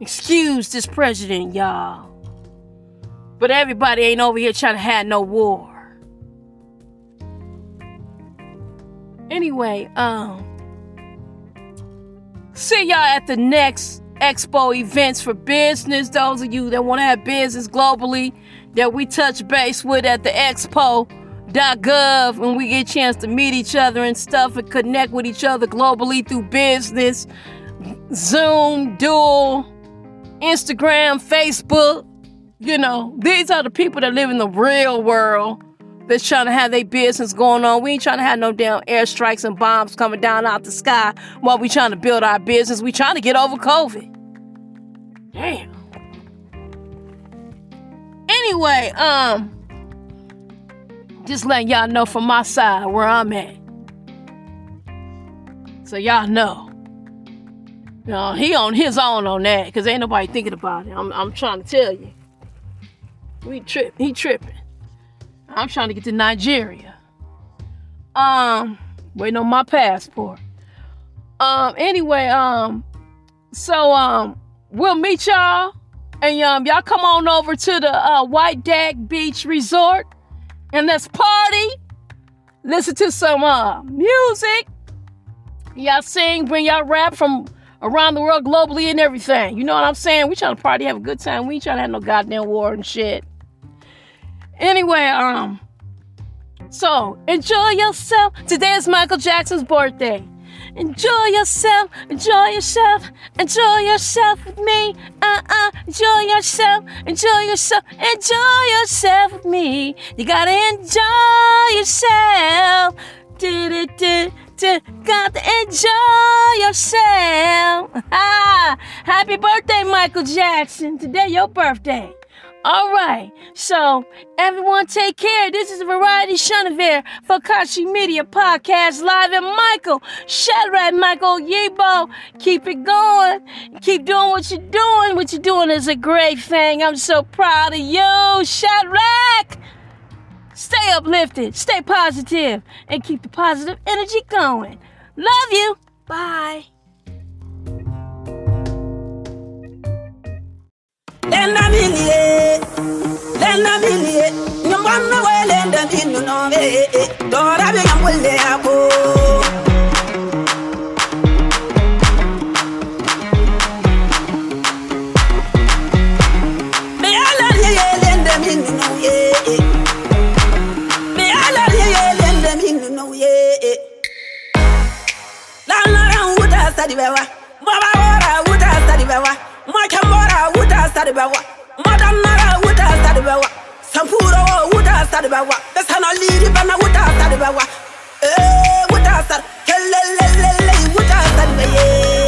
Excuse this president, y'all. But everybody ain't over here trying to have no war. Anyway, um, see y'all at the next expo events for business. Those of you that want to have business globally that we touch base with at the expo.gov when we get a chance to meet each other and stuff and connect with each other globally through business, Zoom, Dual, Instagram, Facebook. You know, these are the people that live in the real world that's trying to have their business going on. We ain't trying to have no damn airstrikes and bombs coming down out the sky while we trying to build our business. We trying to get over COVID. Damn. Anyway, um, just letting y'all know from my side where I'm at. So y'all know. Know, he on his own on that, cause ain't nobody thinking about it. I'm, I'm trying to tell you. We trip. He tripping. I'm trying to get to Nigeria. Um, waiting on my passport. Um, anyway, um, so um, we'll meet y'all, and um, y'all come on over to the uh, White Deck Beach Resort, and let's party. Listen to some uh music. Y'all sing, bring y'all rap from around the world, globally, and everything. You know what I'm saying? We trying to party, have a good time. We ain't trying to have no goddamn war and shit. Anyway, um, so enjoy yourself. Today is Michael Jackson's birthday. Enjoy yourself, enjoy yourself, enjoy yourself with me. Uh uh, enjoy yourself, enjoy yourself, enjoy yourself with me. You gotta enjoy yourself. Did it, did Got to enjoy yourself. [laughs] Ah, happy birthday, Michael Jackson. Today, your birthday. All right, so everyone take care. This is Variety Chenevert for Kashi Media Podcast Live and Michael. Shadrack Michael Oyibo. Keep it going. Keep doing what you're doing. What you're doing is a great thing. I'm so proud of you, Shadrack. Stay uplifted, stay positive, and keep the positive energy going. Love you. Bye. lendamilie lendamilie ñombonnowo e lendaminnunoɓe toraɓe yam wolleyako Study where wa, Baba Wara, Wuta study where wa. Maka mora wuta study bewa. Madam nara wuta study bewa. Sampuro wuta study bewa. Besana liri bana wuta study bewa. Eh wuta study. Kelelelele wuta study bewa.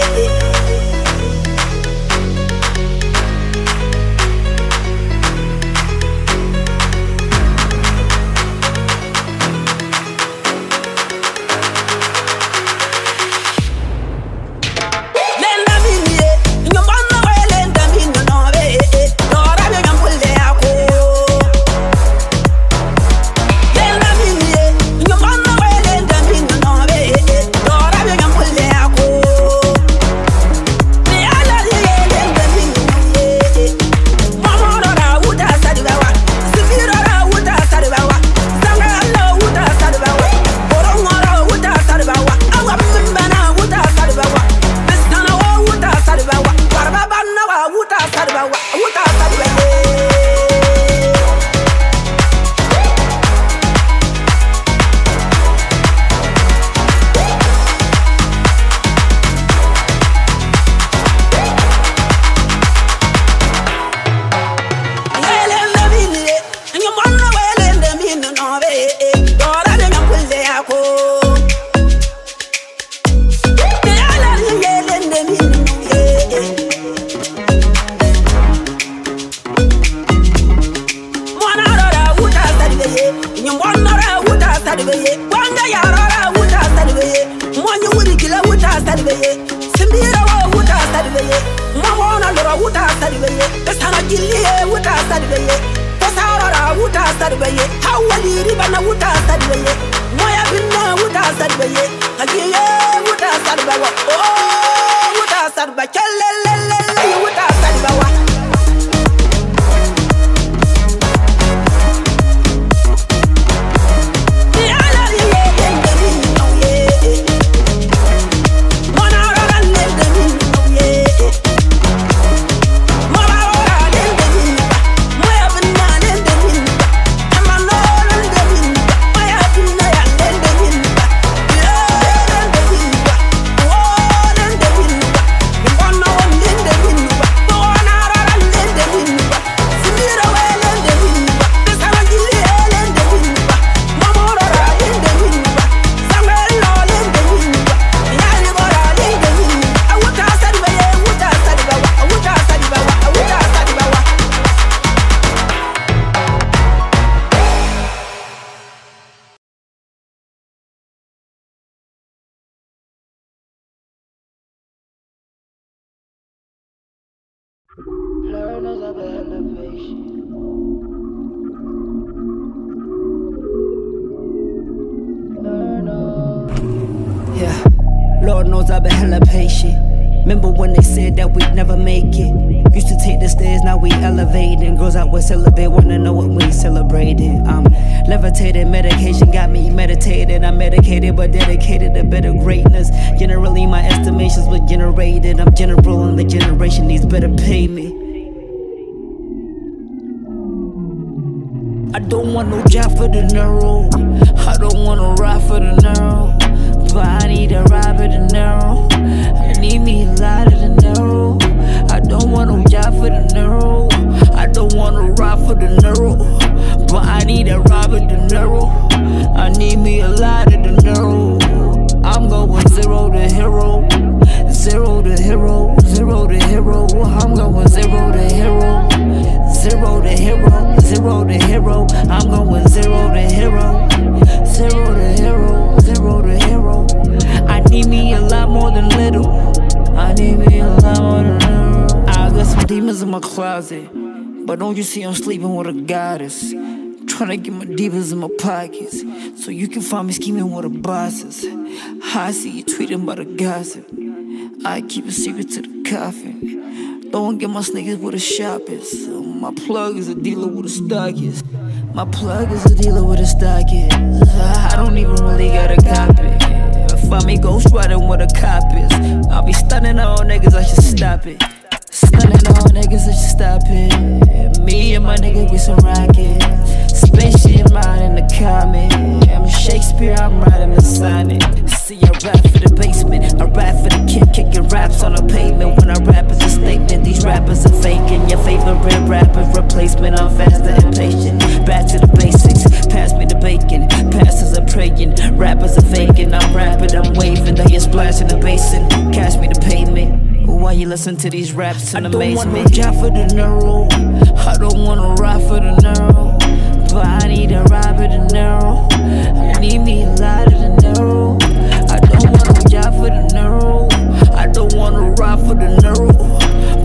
Trying to get my divas in my pockets, so you can find me scheming with the bosses. I see you tweeting about the gossip. I keep a secret to the coffin. Don't get my sneakers with the shoppers. My plug is a dealer with the stockist. My plug is a dealer with the stockist. I don't even really got a copy. Find me ghost riding with a copist. I'll be stunning all niggas, I should stop it. Stunning all niggas, I should stop it. Me and my nigga get some rocket. Spaceship out in the comment. I'm Shakespeare, I'm riding the Sonic. See, I rap for the basement, I rap for the kid kicking raps on the pavement when I rap is a statement. These rappers are faking. Your favorite rapper's replacement. I'm faster and patient. Back to the basics. Pass me the bacon. Pastors are praying. Rappers are faking. I'm rapping. I'm waving. They are splashing the basin. Cash me the payment. Why you listen to these raps and amaze me? I don't wanna job for the neuro. I don't wanna ride for the neuro. But I need a ride for the neuro. I need me a lot of the neuro. I don't wanna job for the neuro. I don't wanna ride for the neuro.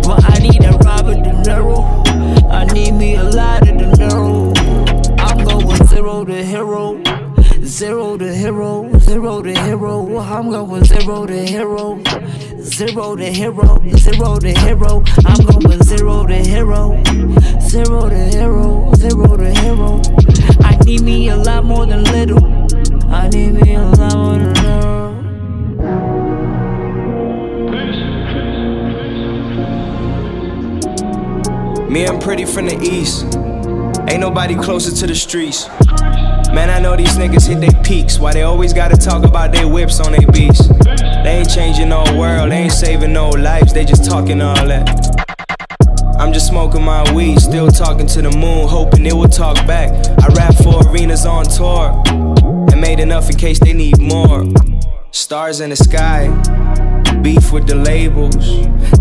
But I need a ride for the neuro. I need me a lot of the neuro. I'm going zero to hero. Zero to hero, zero to hero. I'm going zero to hero. Zero to hero, zero to hero. I'm going zero to hero. Zero to hero, zero to hero. I need me a lot more than little. I need me a lot more than little. Me, I'm pretty from the east. Ain't nobody closer to the streets. Man, I know these niggas hit their peaks. Why they always gotta talk about their whips on their beats? They ain't changing no world, they ain't saving no lives, they just talking all that. I'm just smoking my weed, still talking to the moon, hoping it will talk back. I rap for arenas on tour, and made enough in case they need more. Stars in the sky, beef with the labels.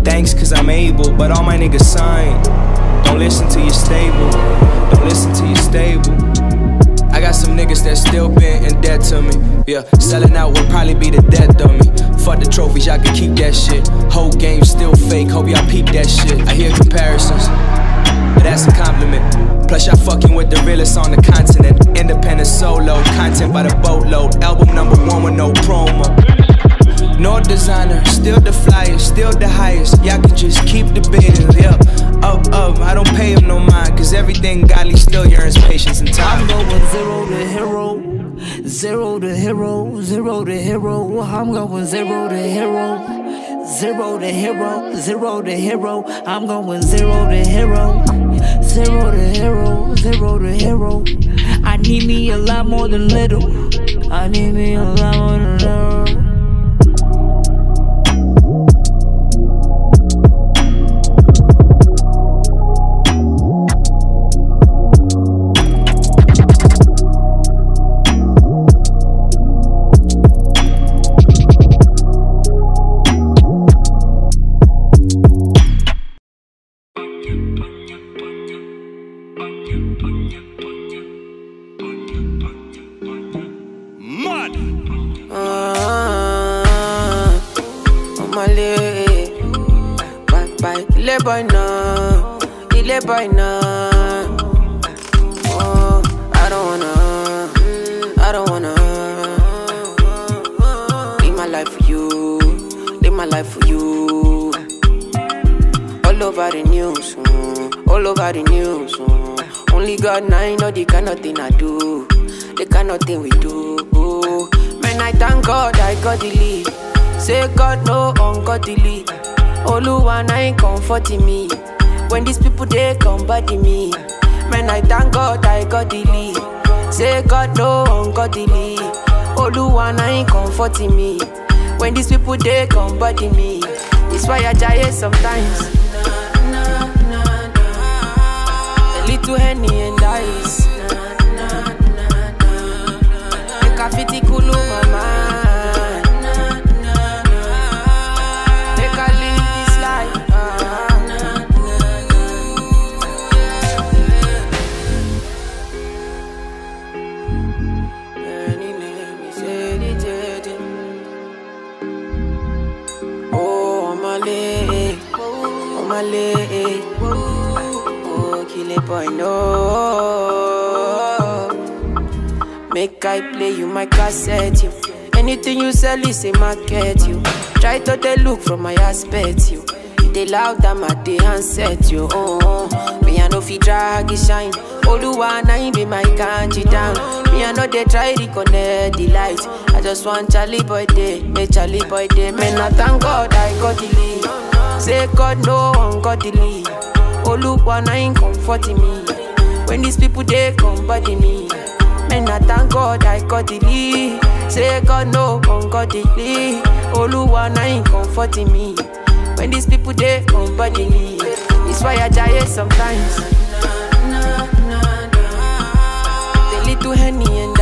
Thanks cause I'm able, but all my niggas signed. Don't listen to your stable, don't listen to your stable. Got some niggas that still been in debt to me. Yeah, selling out would probably be the death of me. Fuck the trophies, y'all can keep that shit. Whole game still fake, hope y'all peep that shit. I hear comparisons, but that's a compliment. Plus, y'all fucking with the realest on the continent. Independent solo, content by the boatload. Album number one with no promo. No designer, still the flyers, still the highest. Y'all can just keep the bidding, yeah. Up, up, I don't pay him no mind, cause everything godly still yearns patience and time. I'm going zero to hero, zero to hero, zero to hero. I'm going zero to hero, zero to hero, zero to hero. I'm going zero to hero, zero to hero, zero to hero. I need me a lot more than little. I need me a lot more than little. All over the news, mm, all over the news. mm. Only God now know the kind of thing I do, the kind of thing we do. Man, I thank God I got the lead. Say God no ungodly. Oluwa na ain't comforting me. When these people they come body me. Man, I thank God I got the lead. Say God no ungodly. Oluwa na ain't comforting me. When these people they come body me. It's why I die sometimes. A little henny and boy, no. Make I play you my cassette, you. Anything you sell is a market, you. Try to they look from my aspect, you. They loud, I'm at the handset, you. Oh, me I know fi drag it shine. Oluwa na him be my kanji down. Me I know they try connect the light. I just want Charlie boy day, make Charlie boy day. Man, I thank God I got the lead. Say God no ungodly. Oluwa him comforting me. When these people they come body me. And I thank God I got the lead. Say God no ungodly. Oluwa ain't comforting me. When these people they unbodily. It's why I die sometimes. The little henny and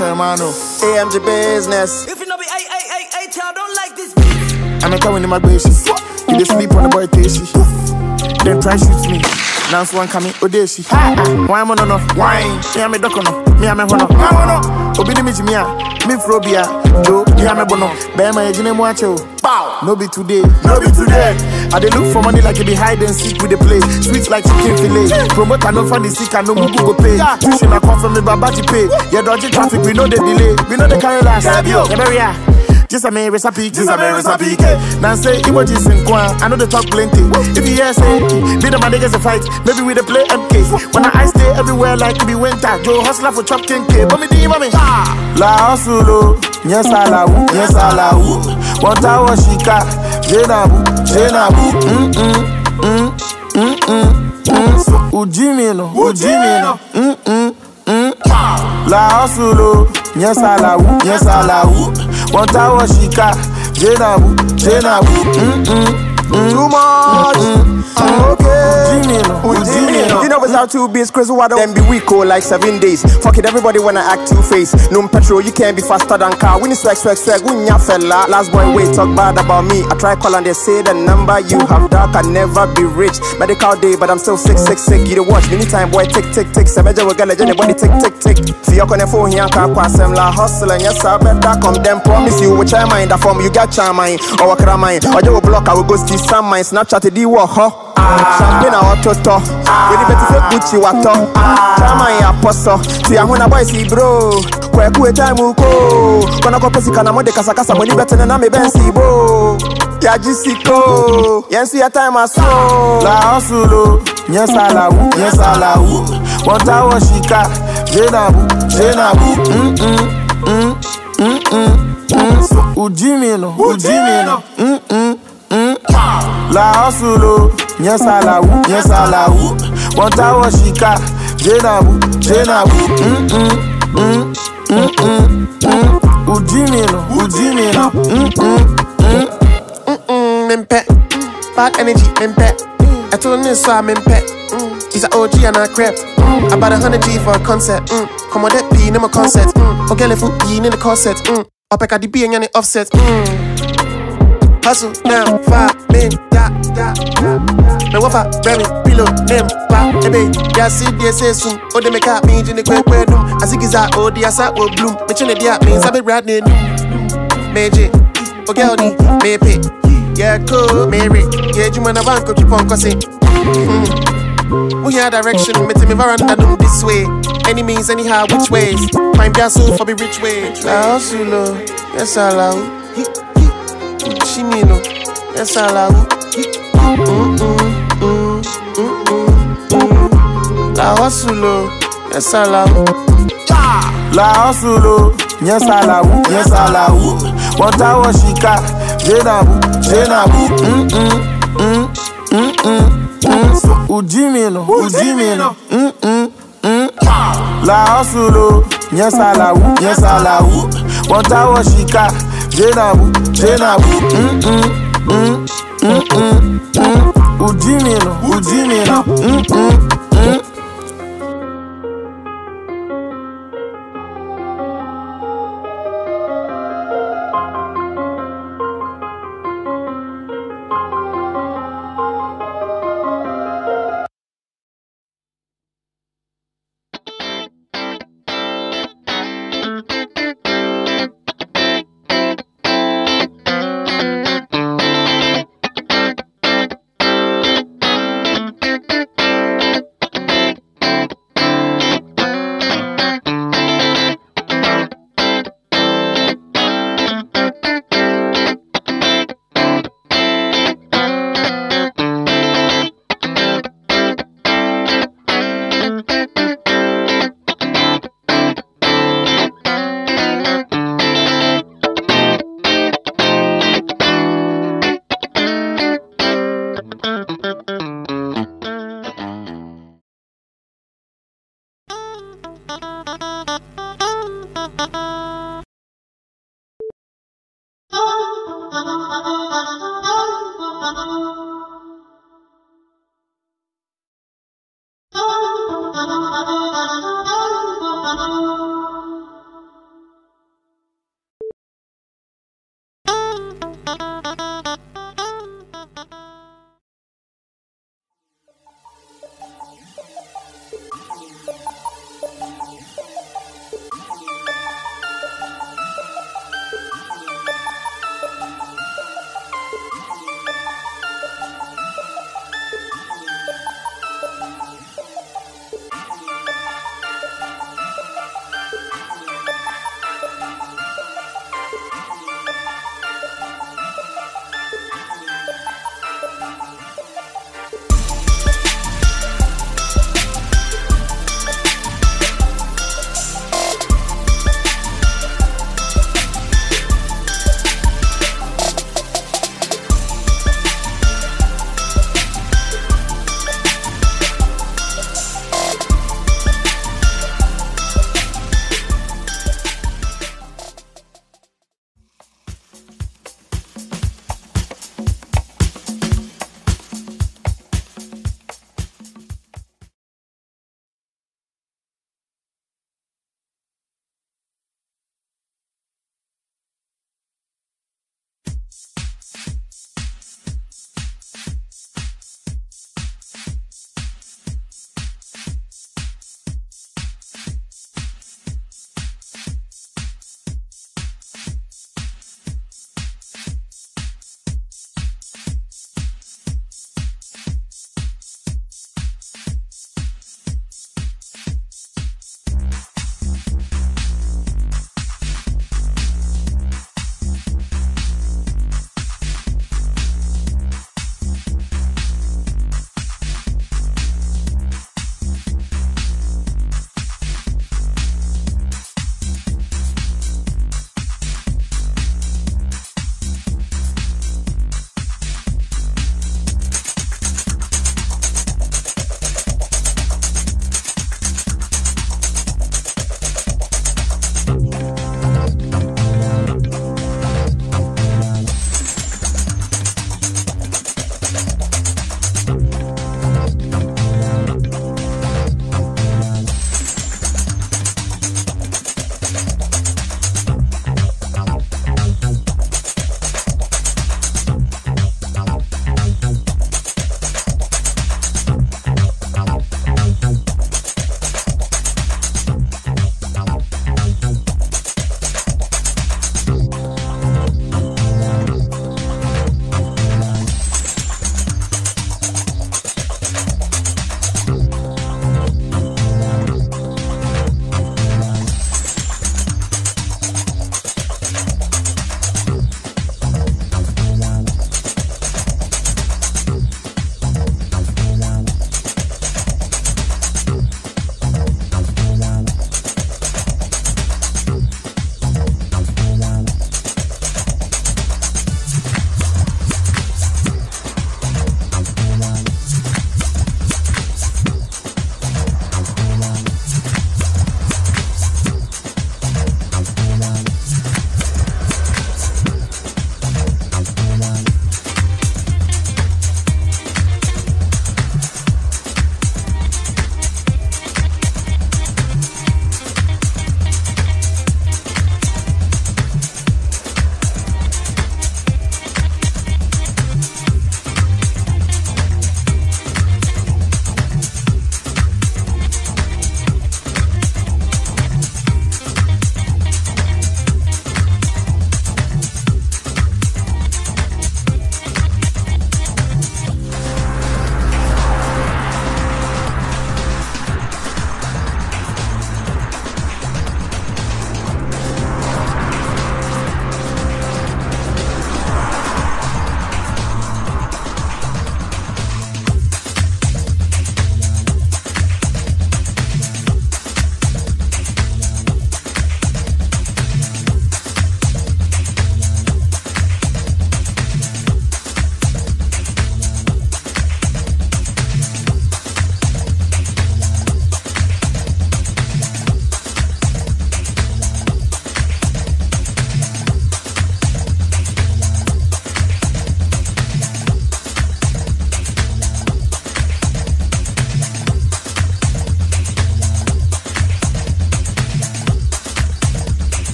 El Hermano, AMG business. If you know be a a a a child don't like this beat. I'm a coming in my basis. You dey sleep on the boy Tashi. Then try shoot me. Now one coming Odeshi. Why am I no? Why? Me am a doco no. Me am a hono. No no. Obi ni mi jimia. Me frobia. Joe. Me am a bono. Bema ejine mo ache o. Bow. No be today. No be today. I dey look for money like it be hide and seek with the play. Sweet like chicken fillet. Promoter no find the sick and no mugu go pay. Tuition I come from me babaji pay. Yeah dodgy traffic we know the delay. We know the carry last. Yeah, just a me recipe, just a me recipe. Now say emojis in Kwan, I know they talk plenty. If you hear say, me and my niggas a fight, maybe we dey play MK. When I stay everywhere like it be winter, Joe hustler for chop king K. But me di mami, la hustle, yes I la woo, yes I la woo. One tower shika, jenabu, jenabu, mm mm mm mm mm mm. So ujimi no, ujimi no, mm mm mm. La hustle, yes I la woo, yes I la woo. One tower shika, jenabu, jenabu, mm mm. Too much. Okay. No, ujimi. Eh? You know it's out two beats, Chris Waddle. Then be weak, oh, like seven days. Fuck it, everybody wanna act two face. No petrol, you can't be faster than car. When you swag, swag, swag, when ya fella. Last boy, wait, talk bad about me. I try call and they say the number you have dark can never be rich. Medical day, but I'm still sick, sick, sick. You the watch, anytime boy, tick, tick, tick. Semeja will get legend, body tick, tick, tick. See your on phone here, can't pass them la hustle and yes, I better come. Then promise you, which I mind, the form you get oh, charm mine, or what can mine, or you will block, I will go see some mine, Snapchat, the war, huh? Champagne a ọtọtọ wẹni bẹti fẹ gucci wa tọ chama yẹn apọsọ ti ahun na boys bro. Kwẹku etaimu ko kọnakọ pẹsi kana mọde kasakasa mọ níbẹ tẹnẹ náà mi bẹ́ẹ̀ sì bò. Yàjí sí kó. Yẹn sún yẹ time aso. La hustle, yes I la woo, yes I la woo. One tower shika, jenabu, jenabu, mm mm mm mm mm. Mm. So ujimi no, ujimi no, mm mm mm. La hustle, yes I la woo, yes I la woo. One tower shika, jenabu, jenabu, mm mm mm mm mm mm. Ujimi no, ujimi no, mm mm. Mm. Mm, mempɛ bad energy mempɛ ɛto ne so a mempɛ Mm, he's a OG and a crep. Mm, about a hundred G for a concert mm, commodate pii ne my concert mm, ogelefu pii ne the corset. Mm, ɔpɛ Cardi B ɛnyɛ ne offset. Mm. hustle now five ya ya me wafa bremi pillow name pa ebe. Ya si die se sum o de me jini kwe kwe dum. Asigiza o di asa o bloom me chine dia me sabe brad ne num meje o girl ni me pe. Yeah me re. Yeah juma na banko keep on cussing we hear hmm. direction me to me veranda dum this way. Any means anyhow which ways. Find your soul for be rich way. La hustle yes allow. Chimino, yes allow La hustle, yes allow La hustle, yes I la woo, yes I la woo. One tower shika, jenabu, jenabu, mm mm mm mm mm mm. So ujimi no, ujimi no, mm mm mm. La hustle, yes I la woo, yes I la woo. One tower shika, jenabu, jenabu, mm mm mm mm mm mm. Ujimi no, ujimi no, mm mm mm.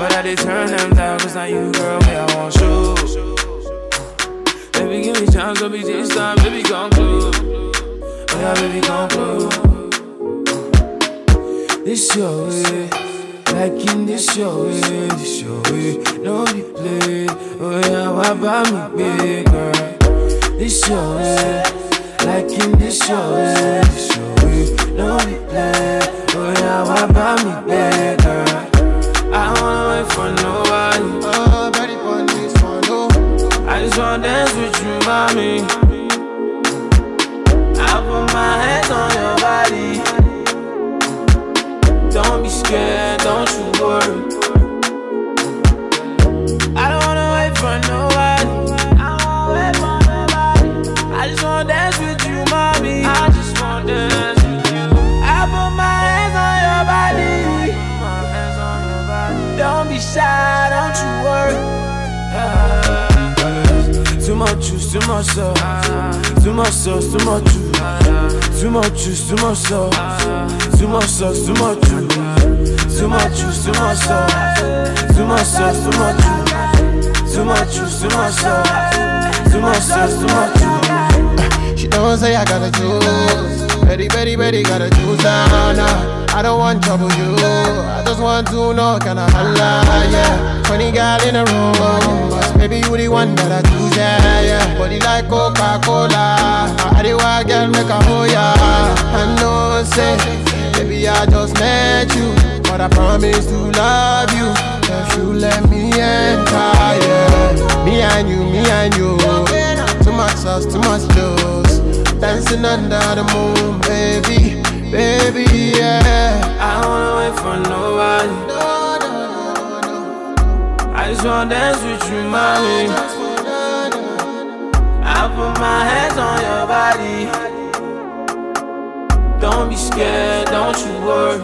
But I did turn them down, cause now you, girl, me, I want show. Baby, give me chance, don't be this time, baby, come close. Oh yeah, baby, come close. This your way. Like in this your way, this your way, no be play. Oh yeah, why buy me big girl? This your way, like in this your way, this your way, no be play. Oh yeah, why buy me big you. I put my hands on your body. Don't be scared, too much sauce. Too much sauce, too much juice. Too much juice, too much sauce. Too much sauce, too much juice. Too much juice, too much sauce. Too much sauce, too much juice. Too much juice, too much sauce. Too much sauce, too much juice. She don't say I gotta choose. Very, very, very gotta choose now, now. I don't want trouble, you. I just want to know, can I holla, yeah. Funny girl in the room. But maybe you the one that I choose, yeah, yeah. Body like Coca-Cola. I the wild girl make a hoe, yeah. I know, say, baby, I just met you. But I promise to love you. If you let me enter, yeah. Me and you, me and you. Too much sauce, too much juice. Dancing under the moon, baby, baby, yeah. I don't wanna wait for nobody. No, no, no, no. I just wanna dance with you, mommy. Just wanna know. I put my hands on your body. Don't be scared, don't you worry.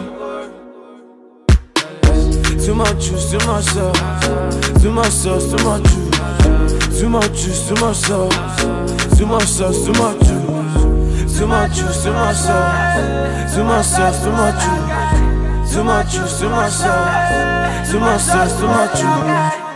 Too much juice, too much sauce. Too much sauce, too much juice. Too much juice, too much sauce. Too much sauce, too much juice. Too much juice, too much sauce. Too much sauce, too much juice. Too much juice, too much sauce. Too much sauce, too much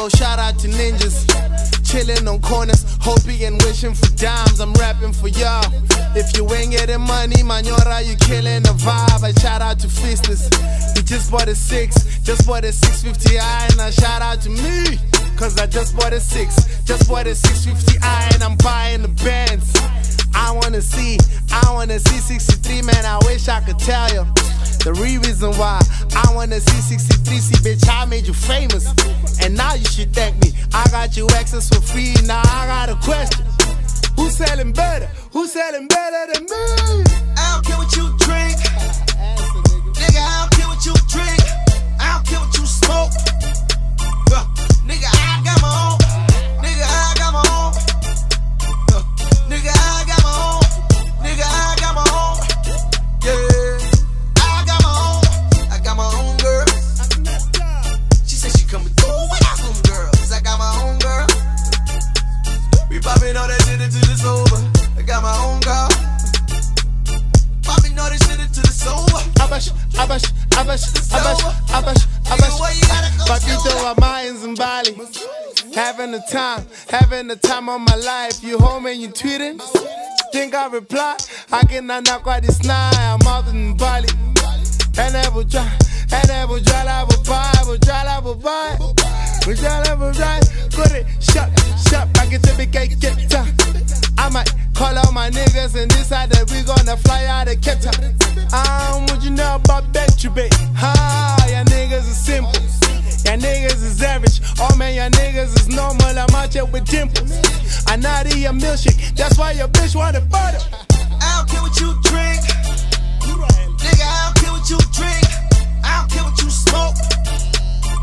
go shout out to ninjas. chillin' on corners, hoping and wishing for dimes. I'm rapping for y'all. If you ain't getting money, manora, you killing the vibe. I shout out to Fistus, He just bought a six, just bought a 650i, and I shout out to me. Cause I just bought a six, just bought a 650i, and I'm buying the bands. I wanna see, I wanna see 63, man. I wish I could tell you. The real reason why I wanna see 63, see, bitch, I made you famous. And now you should thank me. I got you access for free. Now I got a question. Who's selling better? Who's selling better than me? I don't care what you drink. Nigga, I don't care what you drink. I don't care what you smoke. Abash, abash, abash, abash, abash. Papito Ama in Zimbali. Having the time, having the time of my life. You home and you tweeting? Think I reply? I cannot knock out this nine. I'm out in Bali. And I will try, and I will try, I will buy, I will try, I will buy. Try, I will try. Put it, shut, shut, back into the gate, get time. I might call out my niggas and decide that we gonna fly out of Cape Town. Um, what you know about that, You Bet? Ha, ya niggas is simple. Ya niggas is average. Oh man, ya niggas is normal. I'm out here with dimples. I not eat a milkshake. That's why your bitch wanna butter. I don't care what you drink. Nigga, I don't care what you drink. I don't care what you smoke.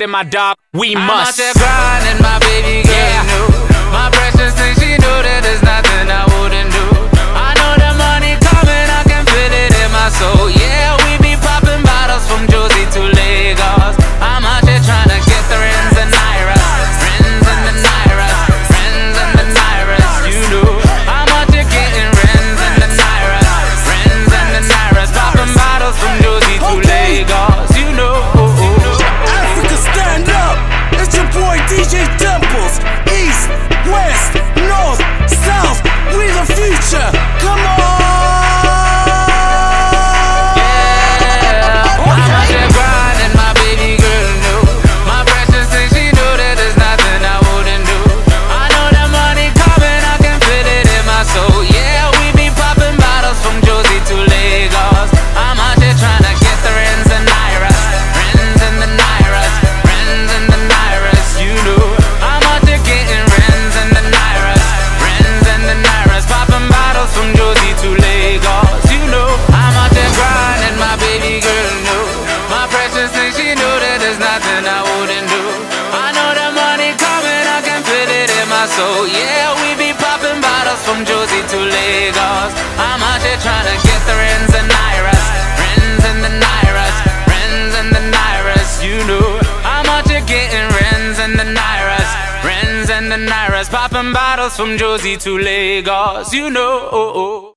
In my dop, we must. from Jozi to Lagos, you know.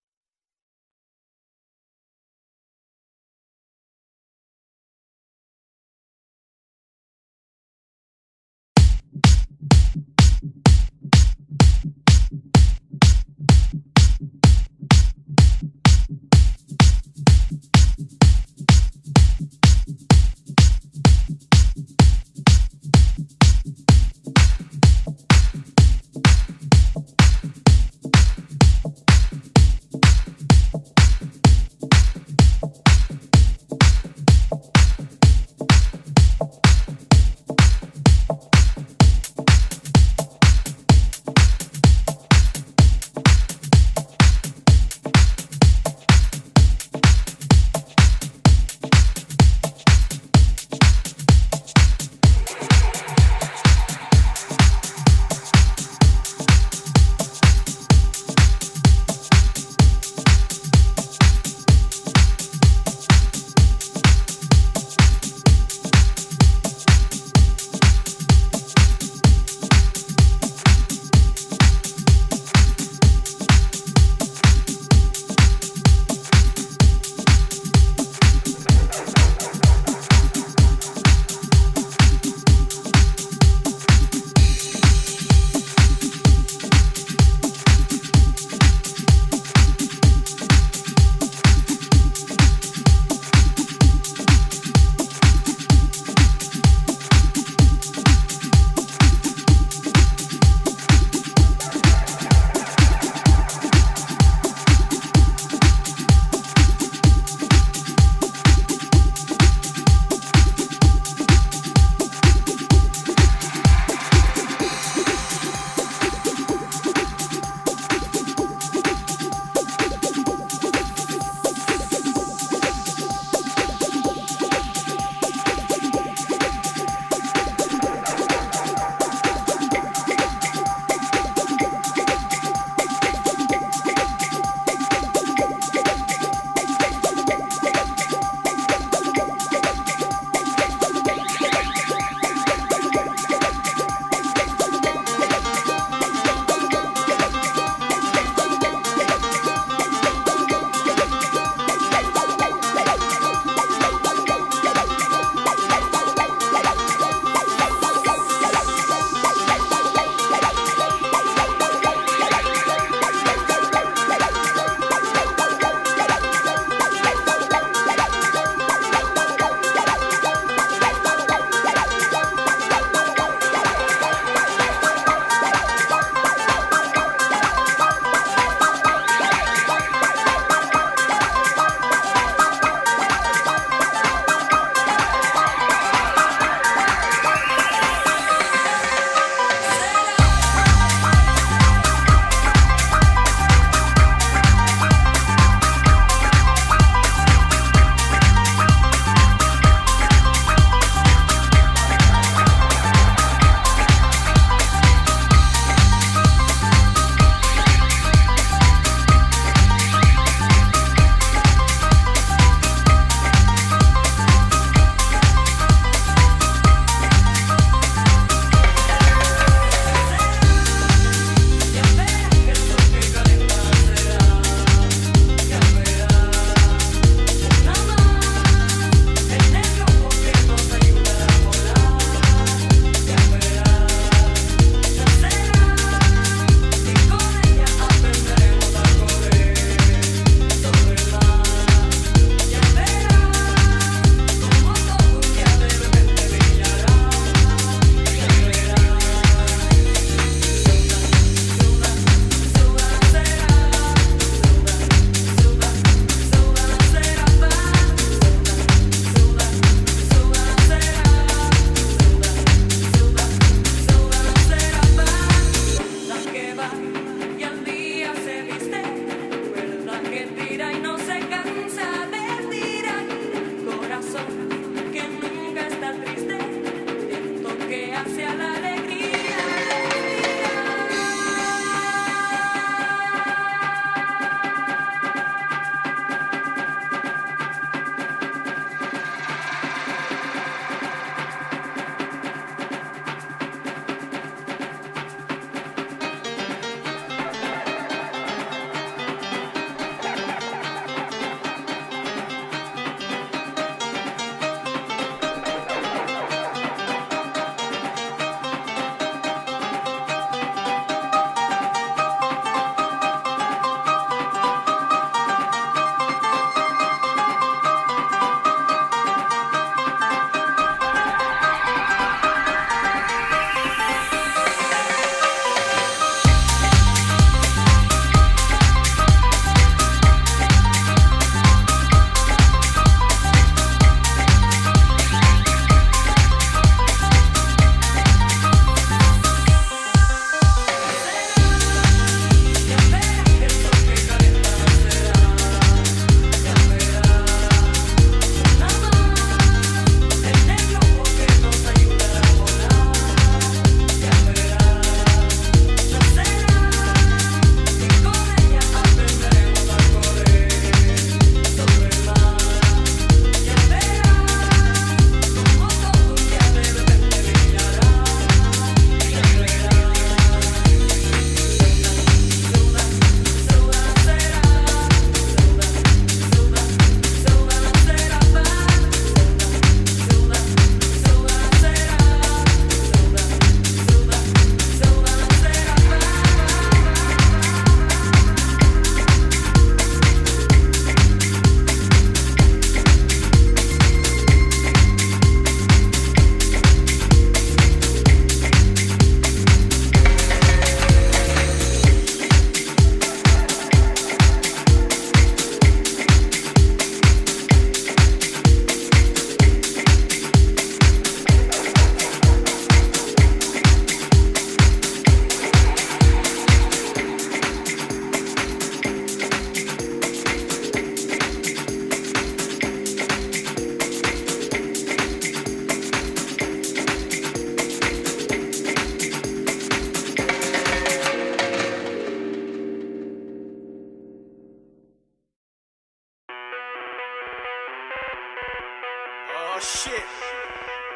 shit.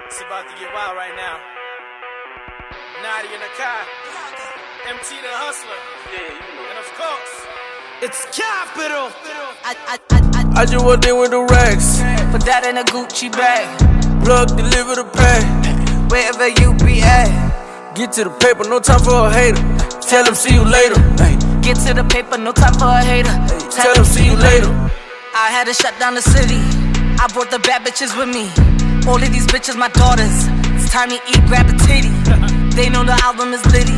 It's about to get wild right now. Nadia Nakai, MT the Hustler, yeah, you know. and of course, it's Capital. I, I, I, I, do just walked in with the racks. Put that in a Gucci bag. Plug, deliver the pay. Wherever you be at. Get to the paper, no time for a hater. Tell them see you later. Hey. Get to the paper, no time for a hater. Tell, them see you later. later. I had to shut down the city. I brought the bad bitches with me. All of these bitches, my daughters. It's time to eat, grab a titty. They know the album is litty.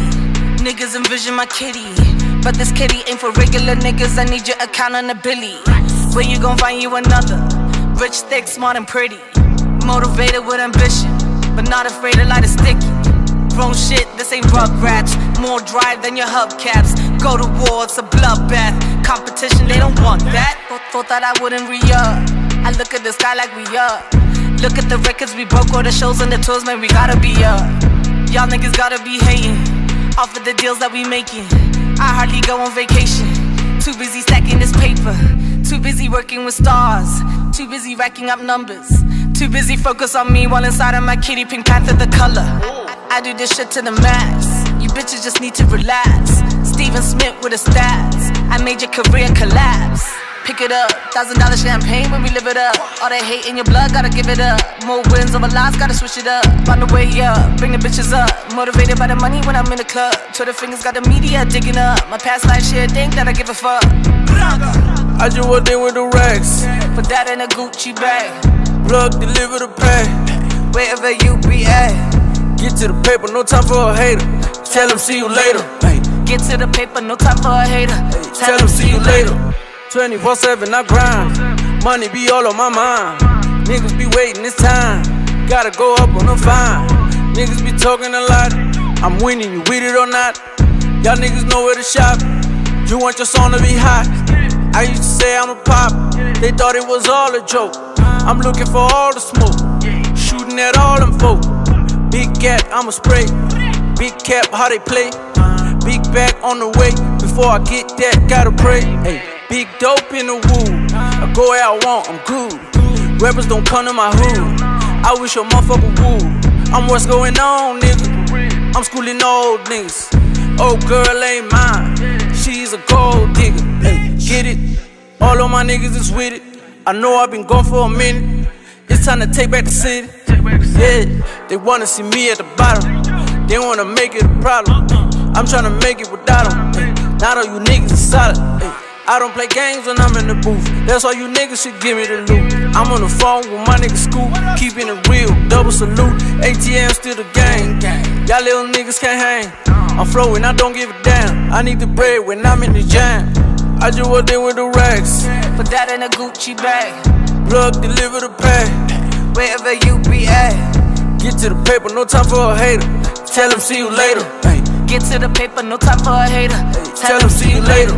Niggas envision my kitty. But this kitty ain't for regular niggas. I need your accountability. Where you gon' find you another? Rich, thick, smart, and pretty. Motivated with ambition, but not afraid to light a sticky. Grown shit, this ain't rugrats. More drive than your hubcaps. Go to war, it's a bloodbath. Competition, they don't want that. Thought, thought that I wouldn't re up. I look at the sky like we up. Look at the records we broke, all the shows and the tours, man, we gotta be up. Y'all niggas gotta be hating. Off of the deals that we making. I hardly go on vacation. Too busy stacking this paper. Too busy working with stars. Too busy racking up numbers. Too busy focus on me while inside of my kitty pink panther the color. I, I do this shit to the max. You bitches just need to relax. Steven Smith with the stats. I made your career collapse. Pick it up, thousand dollar champagne when we live it up. All that hate in your blood, gotta give it up. More wins over loss, gotta switch it up. Find the way up, bring the bitches up. Motivated by the money when I'm in the club. Twitter fingers got the media digging up. My past life shit, think that I give a fuck. I just walked in with the racks. Put that in a Gucci bag. Plug, deliver the pay. Wherever you be at. Get to the paper, no time for a hater. Tell him see you later. Get to the paper, no time for a hater. tell him see you later. 24 7, I grind. Money be all on my mind. Niggas be waiting, it's time. Gotta go up on the fine. Niggas be talking a lot. I'm winning, you with it or not. Y'all niggas know where to shop. You want your song to be hot. I used to say I'm a pop. They thought it was all a joke. I'm looking for all the smoke. Shooting at all them folk. Big cat, I'ma spray. Big cap, how they play. Big bag on the way. Before I get that, gotta pray. Big dope in the woo. I go where I want, I'm good. Rappers don't come to my hood. I wish a motherfucker would. I'm what's going on, nigga. I'm schooling old niggas. Old girl ain't mine. She's a gold digger. Hey, get it? All of my niggas is with it. I know I've been gone for a minute. It's time to take back the city. Yeah, they wanna see me at the bottom. They wanna make it a problem. I'm tryna make it without them. Not all you niggas is solid. I don't play games when I'm in the booth. That's why you niggas should give me the loot. I'm on the phone with my niggas school, keeping it real. Double salute. ATM still the gang. Y'all little niggas can't hang. I'm flowing, I don't give a damn. I need the bread when I'm in the jam. I just walked in with the racks. Put that in a Gucci bag. Plug, deliver the pay. Wherever you be at. Get to the paper, no time for a hater. Tell him see you later. Get to the paper, no time for a hater. tell him see you later.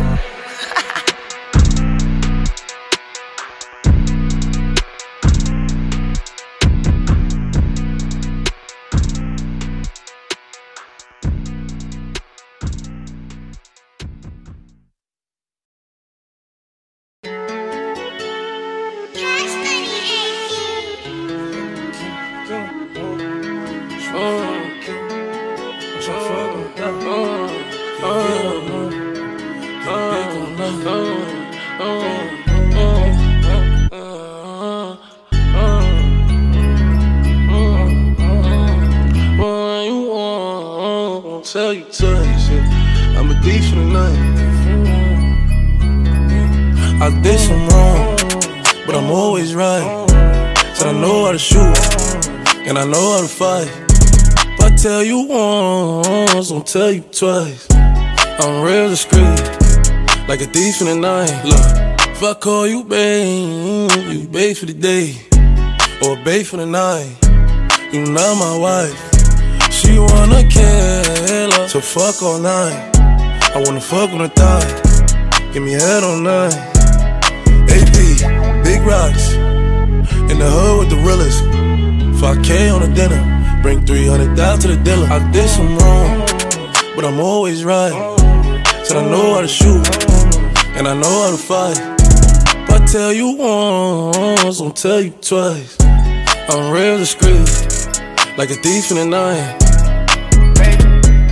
I know how to fight. If I tell you once, I'll tell you twice. I'm real discreet, like a thief in the night. Look, if I call you babe, you babe for the day, or babe for the night. You not my wife. She wanna kill her, so fuck all night. I wanna fuck on her thigh, give me head all night. AP, big rocks, in the hood with the realest. 5K on the dinner, bring 300 down to the dealer. I did some wrong, but I'm always right. Said I know how to shoot, and I know how to fight. If I tell you once, I'll tell you twice. I'm real discreet, like a thief in the night.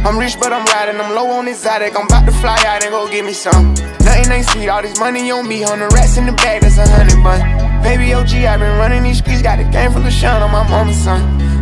I'm rich, but I'm riding. I'm low on exotic. I'm about to fly out and go get me some. Nothing ain't sweet. All this money on me. The rats in the bag, that's a hundred bun. Baby OG, i been running these streets. Got a game full of shine on my mama's son.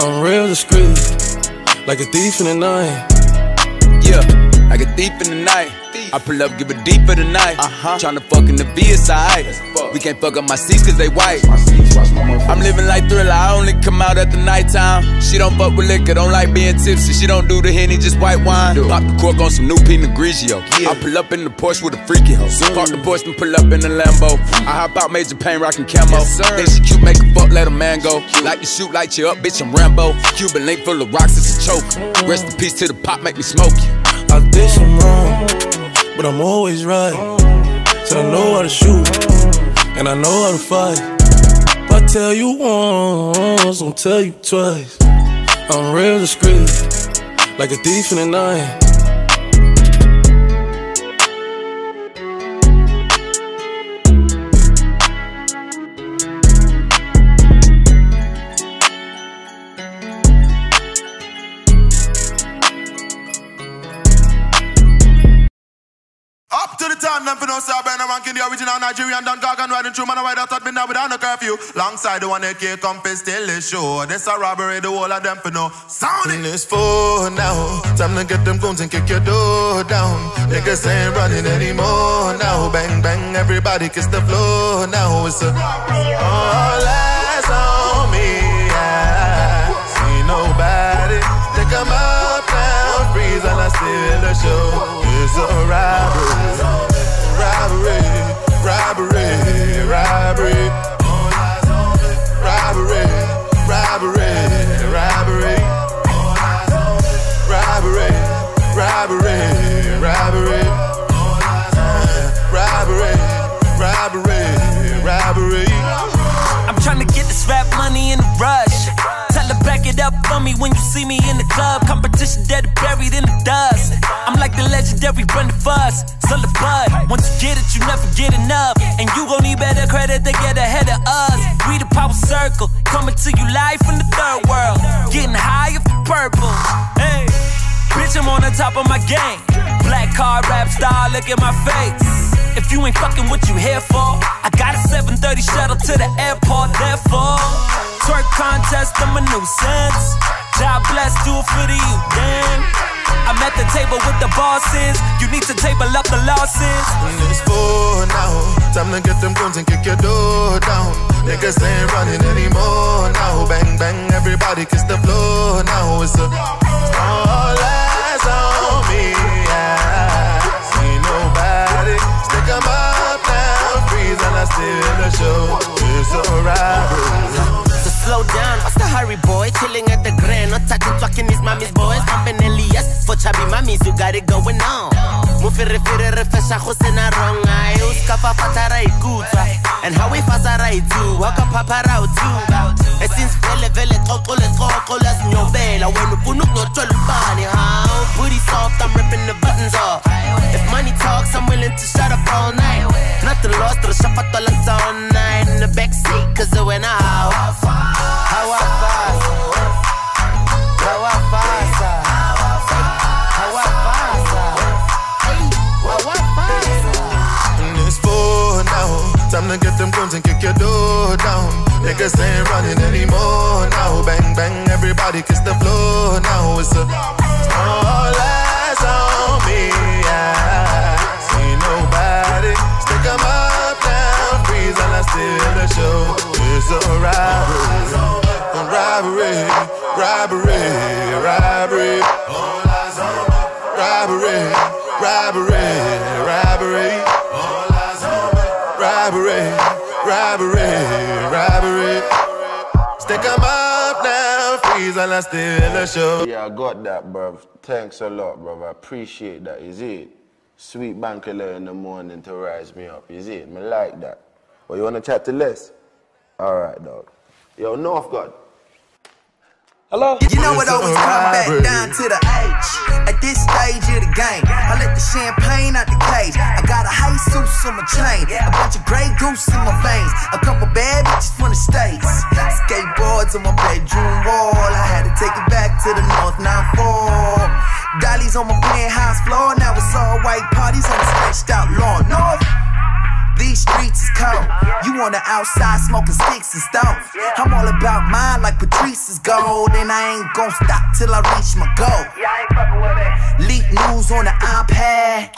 I'm real discreet, like a thief in the night. Yeah, like a thief in the night. I pull up, give it deep for the night. Uh-huh. Tryna fuck in the VSI. We can't fuck up my seats cause they white. I'm living like thriller, I only come out at the nighttime. She don't fuck with liquor, don't like being tipsy. She don't do the henny, just white wine. Pop the cork on some new Pinot Grigio. I pull up in the Porsche with a freaky hoe. Park the Porsche and pull up in the Lambo. I hop out, major pain, rockin' camo. Think she cute, make a fuck, let a man go. Like to shoot, light you up, bitch, I'm Rambo. Cuban link full of rocks, it's a choke. Rest in peace to the pop, make me smoke you. I did some wrong, but I'm always right. So I know how to shoot, and I know how to fight. If I tell you once, I'll tell you twice. I'm real discreet, like a thief in the night. The time, them for no star burn ranking the original Nigerian Don Gargan riding through man a ride out at midnight without no curfew. Longside the one AK compass still is show. This a robbery, the whole of them for no sound it. It's four now. Time to get them guns and kick your door down. Niggas ain't running anymore now. Bang bang, everybody kiss the floor now. It's a all eyes on me. I see nobody. Stick 'em up now, freeze and I steal the show is a robbery, robbery, robbery, robbery. Robbery, robbery, robbery. Robbery, robbery, robbery. Robbery, robbery, robbery. I'm trying to get this rap money in a rush. Tell back it up for me when you see me in the club. Competition dead buried in the dust. Like the legendary Brenda Fassie. Son of bud. Once you get it, you never get enough. And you gon' need better credit to get ahead of us. We the power circle. Coming to you live from the third world. Getting high off purple. Hey. Bitch, I'm on the top of my game. Black card rap star, look at my face. If you ain't fucking what you here for, I got a 730 shuttle to the airport, therefore. Twerk contest, I'm a nuisance. God bless, do it for the youth, damn. I'm at the table with the bosses. You need to table up the losses. It's four now. Time to get them guns and kick your door down. Niggas ain't running anymore now. Bang bang, everybody kiss the floor now. It's a all eyes on me. I see nobody. Stick 'em up now, freeze and I steal the show. It's a robbery. Slow down, what's the hurry, boy? Chilling at the grand, not touching, talking these mommy's boys. Pumping Elias for chubby mummies, you got it going on. Mufere fere re fesha go sena wrong eye. Uska fa fata ra ikutswa. And how we fasa ra itu, waka papa ra utu. And since vele vele xoxo le xoxo la sinyobela. When ufuna ukunyothola ubani, how? Booty soft, I'm ripping the buttons off. If money talks, I'm willing to shut up all night. Nothing lost, pero shapato lang all night. In the backseat, cause when I How Time to get them guns and kick your door down. Niggas ain't running anymore now. Bang bang, everybody kiss the floor now. It's a all eyes on me. I see nobody. Stick 'em up freeze and I steal the show. It's a robbery, robbery, robbery, robbery, robbery, robbery, robbery, robbery, robbery, robbery. Stick 'em up now, freeze and I in the show. Yeah, I got that, bruv. Thanks a lot, bruv. I appreciate that. Is it? Sweet bankala in the morning to rise me up. See it? Me like that. Well, you wanna chat to Les? All right, dog. Yo, North God. Hello? You know it always come back down to the age. At this stage of the game, I let the champagne out the cage. I got a high suit on my chain, a bunch of gray goose in my veins, a couple bad bitches from the states. Skateboards on my bedroom wall, I had to take it back to the North 94. Dollies on my penthouse floor, now it's all white parties on the stretched out lawn. North. These streets is cold. You on the outside smoking sticks and stones. I'm all about mine like Patrice is gold. And I ain't gon' stop till I reach my goal. Leak news on the iPad.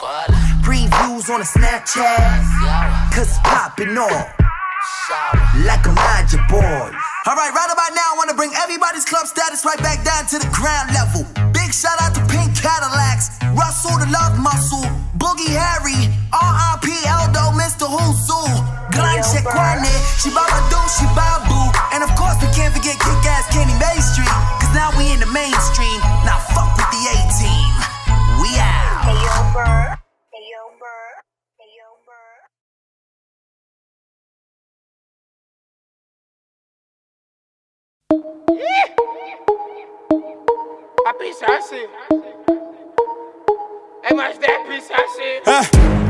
Previews on the Snapchat. Cause it's popping off. Like a magic boy. Alright, right about now, I wanna bring everybody's club status right back down to the ground level. Big shout out to Pink Cadillacs, Russell the Love Muscle, Boogie Harry, R.I.P. Eldo, Mr. Husu, Granche Kwane, Shibaba Shibabu, and of course we can't forget kick ass Kenny May Street, cause now we in the mainstream. Now fuck with the A team. We out. Hey yo, Burr. Hey yo, Burr. Hey yo, Burr. Papi, ça c'est. Je. Hein,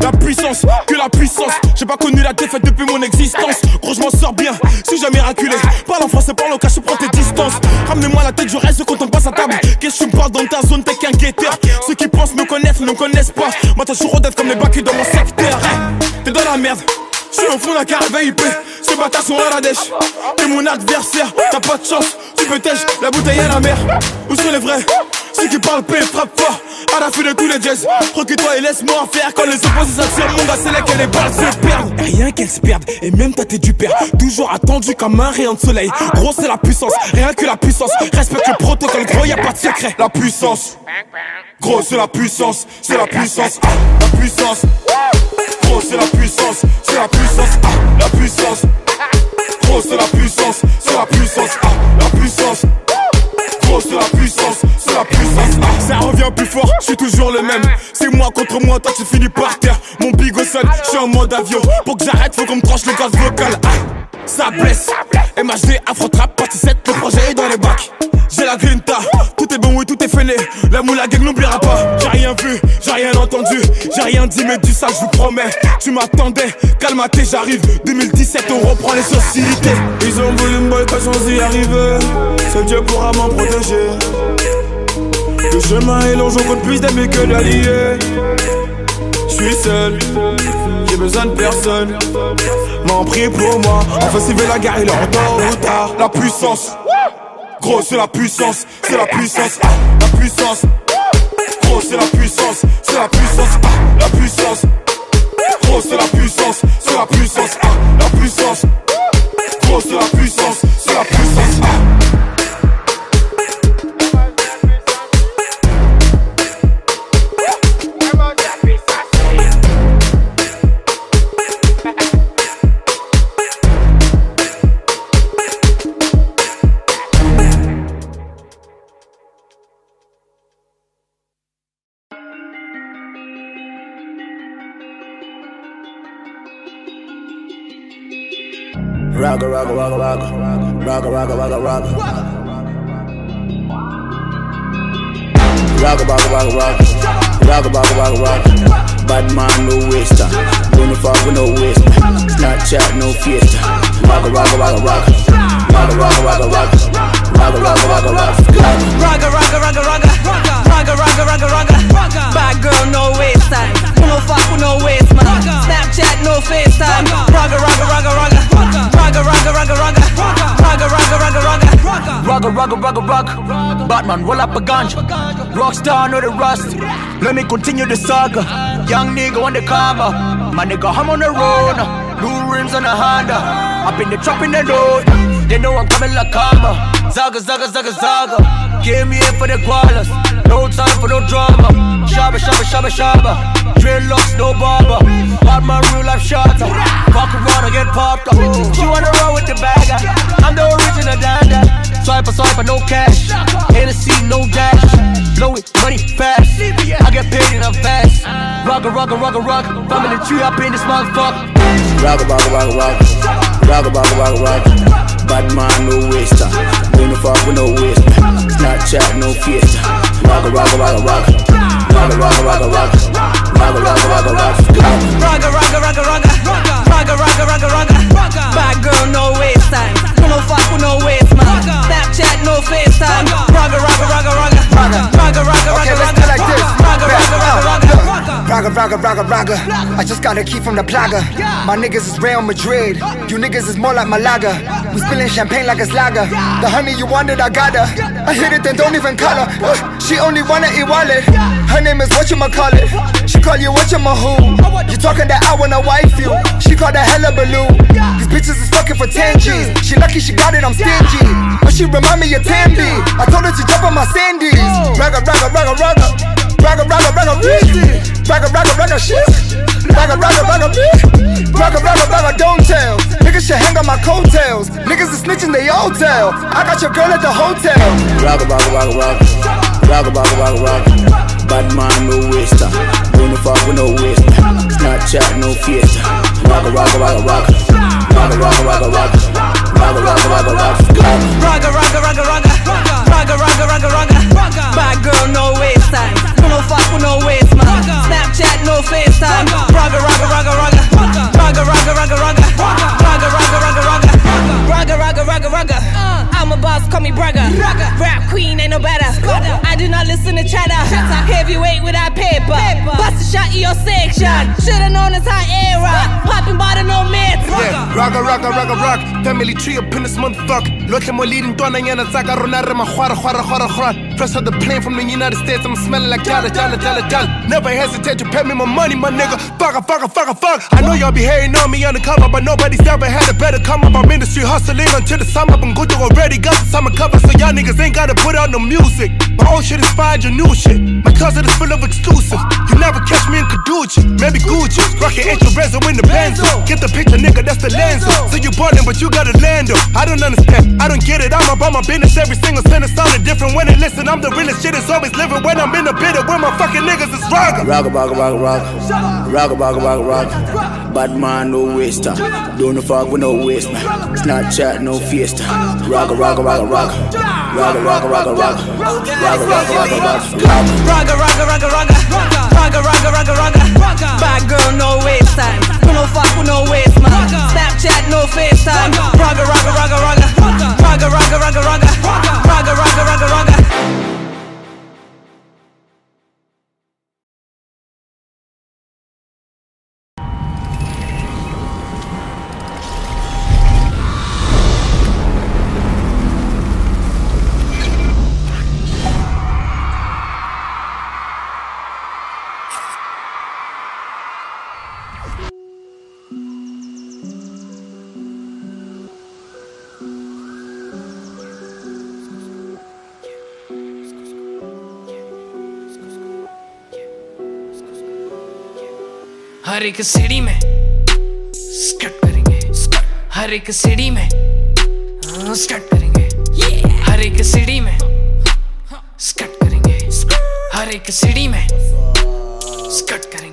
la puissance, que la puissance. J'ai pas connu la défaite depuis mon existence. Gros, je m'en sors bien, si jamais raculé. Parle en français, parle au cas, je prends tes distances. Ramenez-moi la tête, je reste quand on passe à table. Qu'est-ce que tu me parles dans ta zone, t'es qu'un guetteur. Ceux qui pensent me connaissent, ne me connaissent pas. Moi, toujours d'être comme les bacs dans mon secteur. T'es dans la merde. Je suis au fond d'un carré VIP, ces bâtards sont à la dèche T'es mon adversaire, t'as pas de chance Tu peux tèche, la bouteille à la mer Où sont les vrais? Ceux qui parlent paix, frappe fort. À la fin de tous les jazz Recule-toi et laisse-moi faire. Quand les opposés s'attirent, mon gars c'est là que les balles se perdent. Rien qu'elles se perdent, et même t'as du père. Toujours attendu comme un rayon de soleil. Gros c'est la puissance, rien que la puissance. Respecte le protocole, gros y a pas de secret. La puissance. Gros c'est la puissance, c'est la puissance. La puissance. Gros c'est la puissance, c'est la puissance, la puissance. Gros c'est la puissance, c'est la puissance, la puissance. Gros la puissance, c'est la puissance. Ah, ça revient plus fort, je suis toujours le même. C'est moi contre moi, toi tu finis par terre. Mon bigot seul, je suis en mode avion. Pour que j'arrête, faut qu'on me tranche le gaz vocal. Ah, ça blesse. MHD, Afro Trap, partie 7, le projet est dans les bacs. J'ai la grinta, tout est bon, oui, tout est fêlé. La moula gang n'oubliera pas. J'ai rien vu, j'ai rien entendu, j'ai rien dit, mais du ça, je vous promets. Tu m'attendais, calmaté, j'arrive. 2017, on reprend les sociétés. Ils ont voulu me boycotter sans y arriver. Seul Dieu pourra m'en protéger. Le chemin est long, j'en compte plus d'amis que d'alliés. Je suis seul, j'ai besoin de personne. M'en prie pour moi. Enfin, s'il veut la guerre, il est en tôt ou tard. La puissance, gros, c'est la puissance, c'est la puissance, ah, la puissance. Gros, c'est la puissance, c'est la puissance, ah, la puissance. Gros, c'est la puissance, c'est la puissance, ah, la puissance. Gros, c'est la puissance, c'est la puissance, Ragga, ragga, ragga, ragga. Ragga, ragga, ragga, ragga. Ragga, ragga, ragga, ragga. Ragga, ragga, ragga, ragga. Bad man, no waste time. Don't fuck with no waste. Snapchat, no fiesta. Ragga, ragga, ragga, ragga. Ragga, ragga, ragga, ragga. Ragga, ragga, ragga, ragga. Ragga, ragga, ragga, ragga. Ragga, ragga, ragga, ragga. Bad girl, no waste time. No fuck with no waste man. Snapchat, no FaceTime. Ragga, ragga, ragga, ragga. Ragga, ragga, ragga, ragga. Ragga, ragga, ragga, ragga. Rugga, rugga, rugga, rugga. Batman, roll up a ganja. Rockstar, know the rust. Let me continue the saga. Young nigga on the cover. My nigga, I'm on the road. New rims on the Honda. Up in the trap in the road. They know I'm coming like karma. Zaga, zaga, zaga, zaga. Came here for the gualas. No time for no drama. Shabba, shabba, shabba, shabba. Dreadlocks, no barber. Hard man, real life shotter. Fuck around and get popped up. She wanna roll with the bagger. I'm the original danda. Swipe a swipe, no cash. Hennessy, no dash. Blow it, money fast. I get paid and I'm fast. Rock a rock a rock a rock. Family tree up in this motherfucker. Rock a rock a rock a rock. Rock a rock a rock a no fuck with no waste. Snapchat, no fiesta. Rock a rock a. Rock a rock a rock a rock. Rock a rock a rock a rock. Ragga, ragga, ragga, ragga. Ragga, ragga, ragga, ragga. Bad girl, no waste time. No fuck with no waste, man. Snapchat, no FaceTime. Okay, ragga, let's do ragga. it like this. Ragga, ragga, ragga, ragga. Raga, raga, raga, raga. I just got a key from the plaga. My niggas is Real Madrid. You niggas is more like Malaga. We spilling champagne like it's lager. The honey you wanted, I got her. I hit it, then don't even call her. Uh, she only wanna eat wallet. Her name is what you call it. She call you what you who. You talking that I wanna wife you. She call that hella balloon. These bitches is fucking for 10 G's. She lucky she got it, I'm stingy. But she remind me of Tambi. I told her to jump on my sandies. Raga, raga, raga, raga. Raga, raga, raga, bitch. Raga, raga, raga, shit. Raga, raga, raga, bitch. Raga, raga, raga, don't tell. Niggas should hang on my coattails. Niggas is snitching, they all tell. I got your girl at the hotel. Rock a rock a rock a rock. Rock a rock a rock a rock. Bad man, no waster. Don't fuck with no waste. Snapchat, no fiesta. Rock a rock a rock a rock. Rock a rock a rock a rock. Rock a rock a rock a rock. Ragga, ragga, ragga, ragga. Ragga, ragga, ragga, ragga. Bad girl, no waste time. You no fuck with no waste, man. Snapchat, no FaceTime. Ragga, ragga, ragga, ragga. Ragga, ragga, ragga, ragga. Ragga, ragga, ragga, ragga. Ragga, ragga, ragga, ragga. Uh. I'm a boss, call me bragga. Rap queen, ain't no better. I do not listen to chatter. Heavyweight without paper. Bust a shot in your section. Should've known it's our era. Popping bottle, no mitts. Yeah, raga raga raga rock Family tree up in this motherfucker Lotlhe mo leading ntwana nyana tsa ka rona re magwara gwara gwara gwara Fresh out the plane from the United States I'm smelling like jala jala jala jala Never hesitate to pay me my money my nigga Fuck fuck fuck fuck I know y'all be hating on me undercover But nobody's ever had a better come up I'm in the street hustling until the summer But good already got the summer cover So y'all niggas ain't gotta put out no music. My old shit inspired your new shit. My closet is full of exclusives. You never catch me in Caduce Maybe Gucci. Rockin' extra rezo in the Benzo. Get the picture nigga that's the lenzo. So you ballin' but you gotta land 'em. I don't understand, I don't get it. I'm about my business every single sentence sounded different When they listen. I'm the realest shit is always living When I'm in the bitter where my fucking niggas is rockin' Rock a rock a rock. A rock. Rock a rock a rock a rock. Bad man, no waster. Uh. Don't fuck with no waste man. Snapchat, no fiesta. Rock a rock a rock a rock. Rock a rock a rock a rock. Rock a rock a rock a rock. Ragga, ragga, ragga, ragga. Ragga, ragga, ragga, ragga. Bad girl, no waste time. You no fuck with no waste, man. Snapchat, no FaceTime. Ragga, ragga, ragga, ragga. Ragga, ragga, ragga, ragga. Ragga, ragga, ragga, ragga. हर एक सीढ़ी में स्कट करेंगे। हर एक सीढ़ी में हाँ, स्कट करेंगे। हर एक सीढ़ी में स्कट करेंगे। हर एक सीढ़ी में स्कट करेंगे।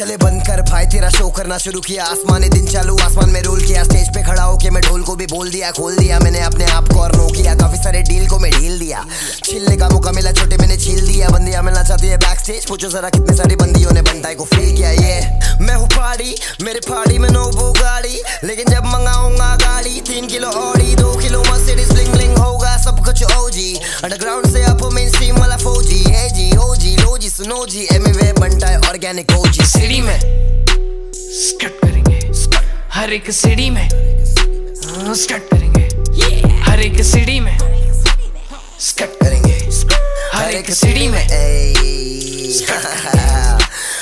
चले बंद कर भाई, तेरा शो करना शुरू किया। आसमानी दिन चालू, आसमान में रोल किया। स्टेज पे खड़ा होके मैं ढोल को भी बोल दिया, खोल दिया। मैंने अपने आप को और नो किया काफ़ी सारे डील को मैं ढील दिया। छिलने का मौका मिला, छोटे मैंने छील दिया। बंदियाँ मिलना चाहती है बैक स्टेज पूछो जरा कितने सारी बंदियों ने बनताई को फील किया ये? मैं हूँ पार्टी मेरे पार्टी में नो वो गाड़ी। लेकिन जब मंगाऊँगा गाड़ी, तीन किलो ऑडी दो किलो मर्सिडीज ब्लिंग ब्लिंग होगा, सब कुछ ओजी अंडरग्राउंड से अप मेन स्ट्रीम वाला फौजी है जी ओजी लो जी सुनो जी एमवे बनता है ऑर्गेनिक ओजी सीढ़ी में। स्कट करेंगे। हर एक सीढ़ी में। हाँ, स्कट करेंगे। हर एक सीढ़ी में। स्कट करेंगे। हर एक सीढ़ी में।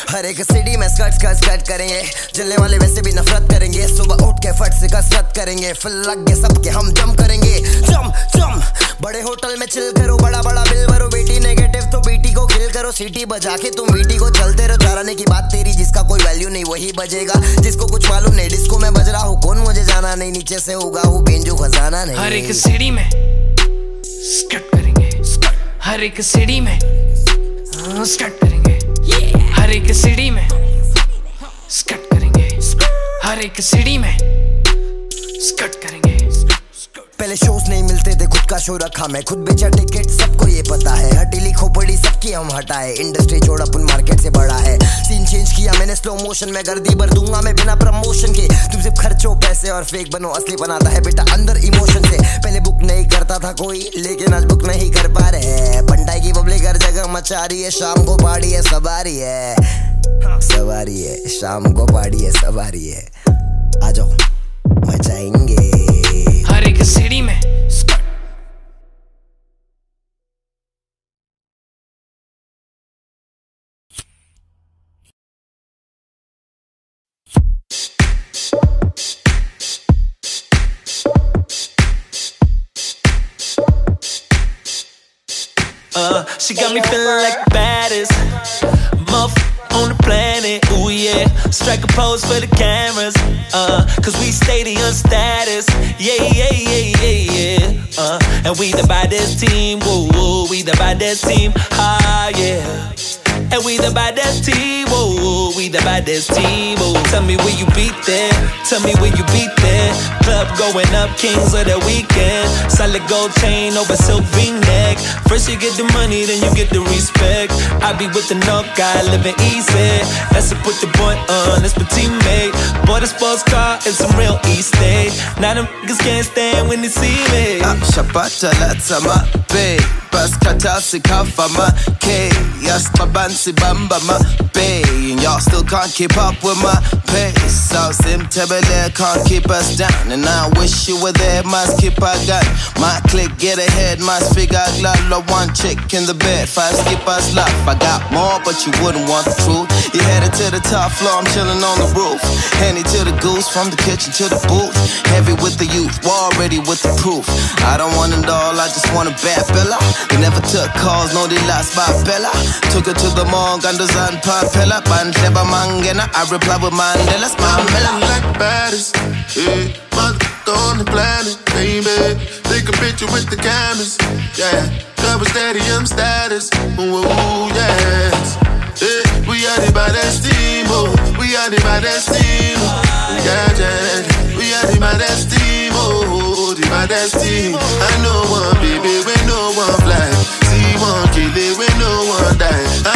हर एक सिटी में स्कट स्कट स्कट करेंगे। जलने वाले वैसे भी नफरत करेंगे। सुबह उठ के फट से कसरत करेंगे। फिर लग के सबके हम जम करेंगे। जम जम बड़े होटल में चिल करो बड़ा बड़ा बिल भरो। बेटी नेगेटिव तो बेटी को खिल करो। सीटी बजा के तुम बेटी को चलते रहो। चलाने की बात तेरी जिसका कोई वैल्यू नहीं वही बजेगा। जिसको कुछ मालूम नहीं डिस्को में बज रहा हूँ कौन मुझे जाना नहीं? नीचे से होगा हूँ बेंजो खजाना नहीं। हर एक सीढ़ी में स्कट करेंगे। हर एक सीढ़ी में हाँ, स्कट करेंगे। हर एक सीढ़ी में। स्कट करेंगे। हर एक सीढ़ी में। स्कट करेंगे। पहले शोज़ नहीं मिलते थे, खुद का शो रखा मैं। खुद बेचा टिकट सबको ये पता है। हटीली खोपड़ी सबकी हम हटाए। इंडस्ट्री छोड़ अपन मार्केट से बड़ा है। सीन चेंज किया मैंने स्लो मोशन में। गर्दी भर दूँगा मैं बिना प्रमोशन के। तुम सिर्फ़ खर्चो पैसे और फेक बनो, असली बनाता है बेटा अंदर इमोशन से। पहले बुक नहीं करता था कोई, लेकिन आज बुक नहीं कर पा रहे पंडाई की पब्लिक हर जगह मचा रही है। शाम को पाड़ी है, सवारी है। सवारी है। शाम को पाड़ी है, सवारी है। आ जाओ मचाएँगे सीढ़ी में Uh, she got me feeling like the baddest muff on the planet. Ooh yeah, strike a pose for the cameras. Uh, cause we stadium status. Yeah, yeah, yeah, yeah, yeah. Uh, and we the baddest team. Woo, woo, we the baddest team. Ah, yeah. And we the baddest team, whoa, we the baddest team, whoa. Tell me where you beat there, tell me where you beat there. Club going up, kings of the weekend. Solid gold chain over silk v-neck. First you get the money, then you get the respect. I be with the knock guy, living easy. That's to put the boy on, that's my teammate. Bought a sports car and some real estate. Now them niggas can't stand when they see me. Ah, Shapata lata ma be Bas kata si kafa ma K Yes my bansi bamba my be And y'all still can't keep up with my pace. So sim tebele can't keep us down. And I wish you were there must keep our gun. My click get ahead must figure glad one chick in the bed Five skip us love. I got more but you wouldn't want the truth. You headed to the top floor I'm chilling on the roof. Handy to the goose from the kitchen to the booth. Heavy with the youth war ready with the proof. I don't want it all, I just want a bad fella. They never took calls, no, they lost by Bella. Took her to the gandos and papella. Bandleba mangena, I reply with Mandela's Mandela. like baddest, yeah. Mother on the planet, baby. They can picture with the cameras, yeah. Cover stadium status, ooh, yes. Yeah, we are the baddest team, oh. We are the baddest team, oh. yeah, yeah. We are the baddest team, oh. The baddest team. I know one baby, we no one fly. See one kill it, we no one die. I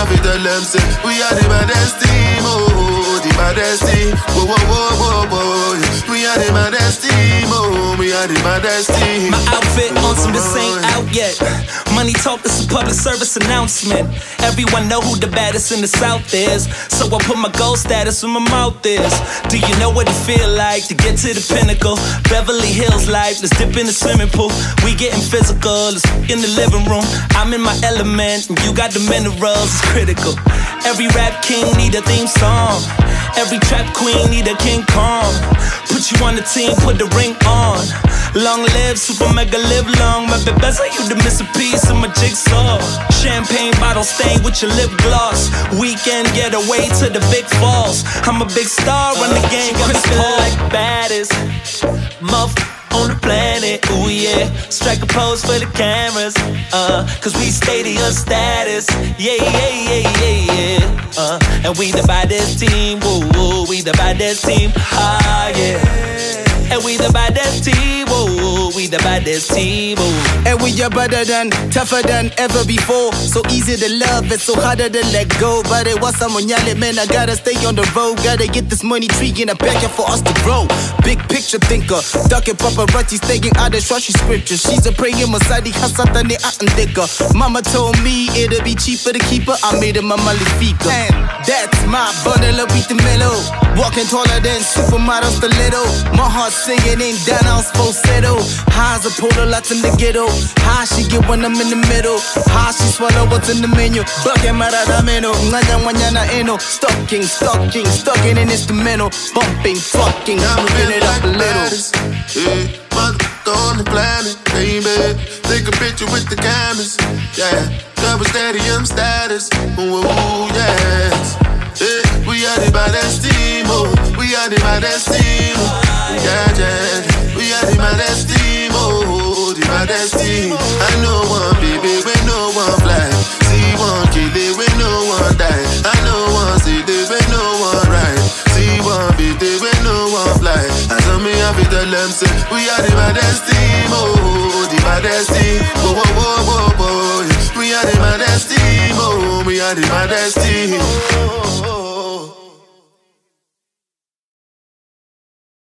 Have to tell them say we are the baddest team, oh. The baddest team, whoa whoa whoa whoa whoa. We are the baddest team, oh. We are the baddest team. My outfit on some this ain't out yet. Money talk, this a public service announcement. Everyone know who the baddest in the South is. So I put my gold status where my mouth is. Do you know what it feel like to get to the pinnacle? Beverly Hills life, let's dip in the swimming pool. We getting physical, let's in the living room. I'm in my element, and you got the minerals, it's critical. Every rap king need a theme song. Every trap queen need a King Kong. Put you on the team, put the ring on. Long live, super mega live long. My best you to miss a piece of my jigsaw. Champagne bottle stained with your lip gloss. Weekend getaway to the big falls. I'm a big star, run the game, me feeling like baddest. Muff on the planet, ooh yeah. Strike a pose for the cameras, uh, cause we stadium status. Yeah, yeah, yeah, yeah, yeah. Uh, and we the baddest team, woo, woo, we the baddest team, ah, yeah. And we the baddest team, woo, we the baddest team, woo. And we are better than, tougher than ever before. So easy to love, it's so harder to let go. But it was someone yelling, man, I gotta stay on the road. Gotta get this money tree in a back for us to grow. Big picture thinker, ducking paparazzi, staying out of trashy scripture. She's a praying Masadi Hasatane Atandika. Mama told me it'll be cheaper to keep her. I made her my malifika. And that's my bundle of beat the mellow. Walking taller than supermodels, the little. My heart's singing in down on falsetto. Highs a polo, lots in the ghetto. How she get when I'm in the middle? How she swallow what's in the menu? Bucket mararameno, nganya wanyana eno. Stalking, stalking, stalking in instrumental. Bumping, fucking, spin it up a little. Mother on the planet, baby. Take a picture with the cameras. Yeah, double stadium status. Ooh, ooh, yes. Yeah, we are the baddest team, oh. We are the baddest team. Oh. We are the team, oh. The baddest. I know one baby, we no one fly. See one kill it, we no one die. I know one see it, we no one ride. See one beat it, we no one fly. And so me have to tell them say we are the team, oh, the baddest. Whoa, whoa, whoa, whoa. We are the baddest oh, we are the baddest. Oh, oh, oh.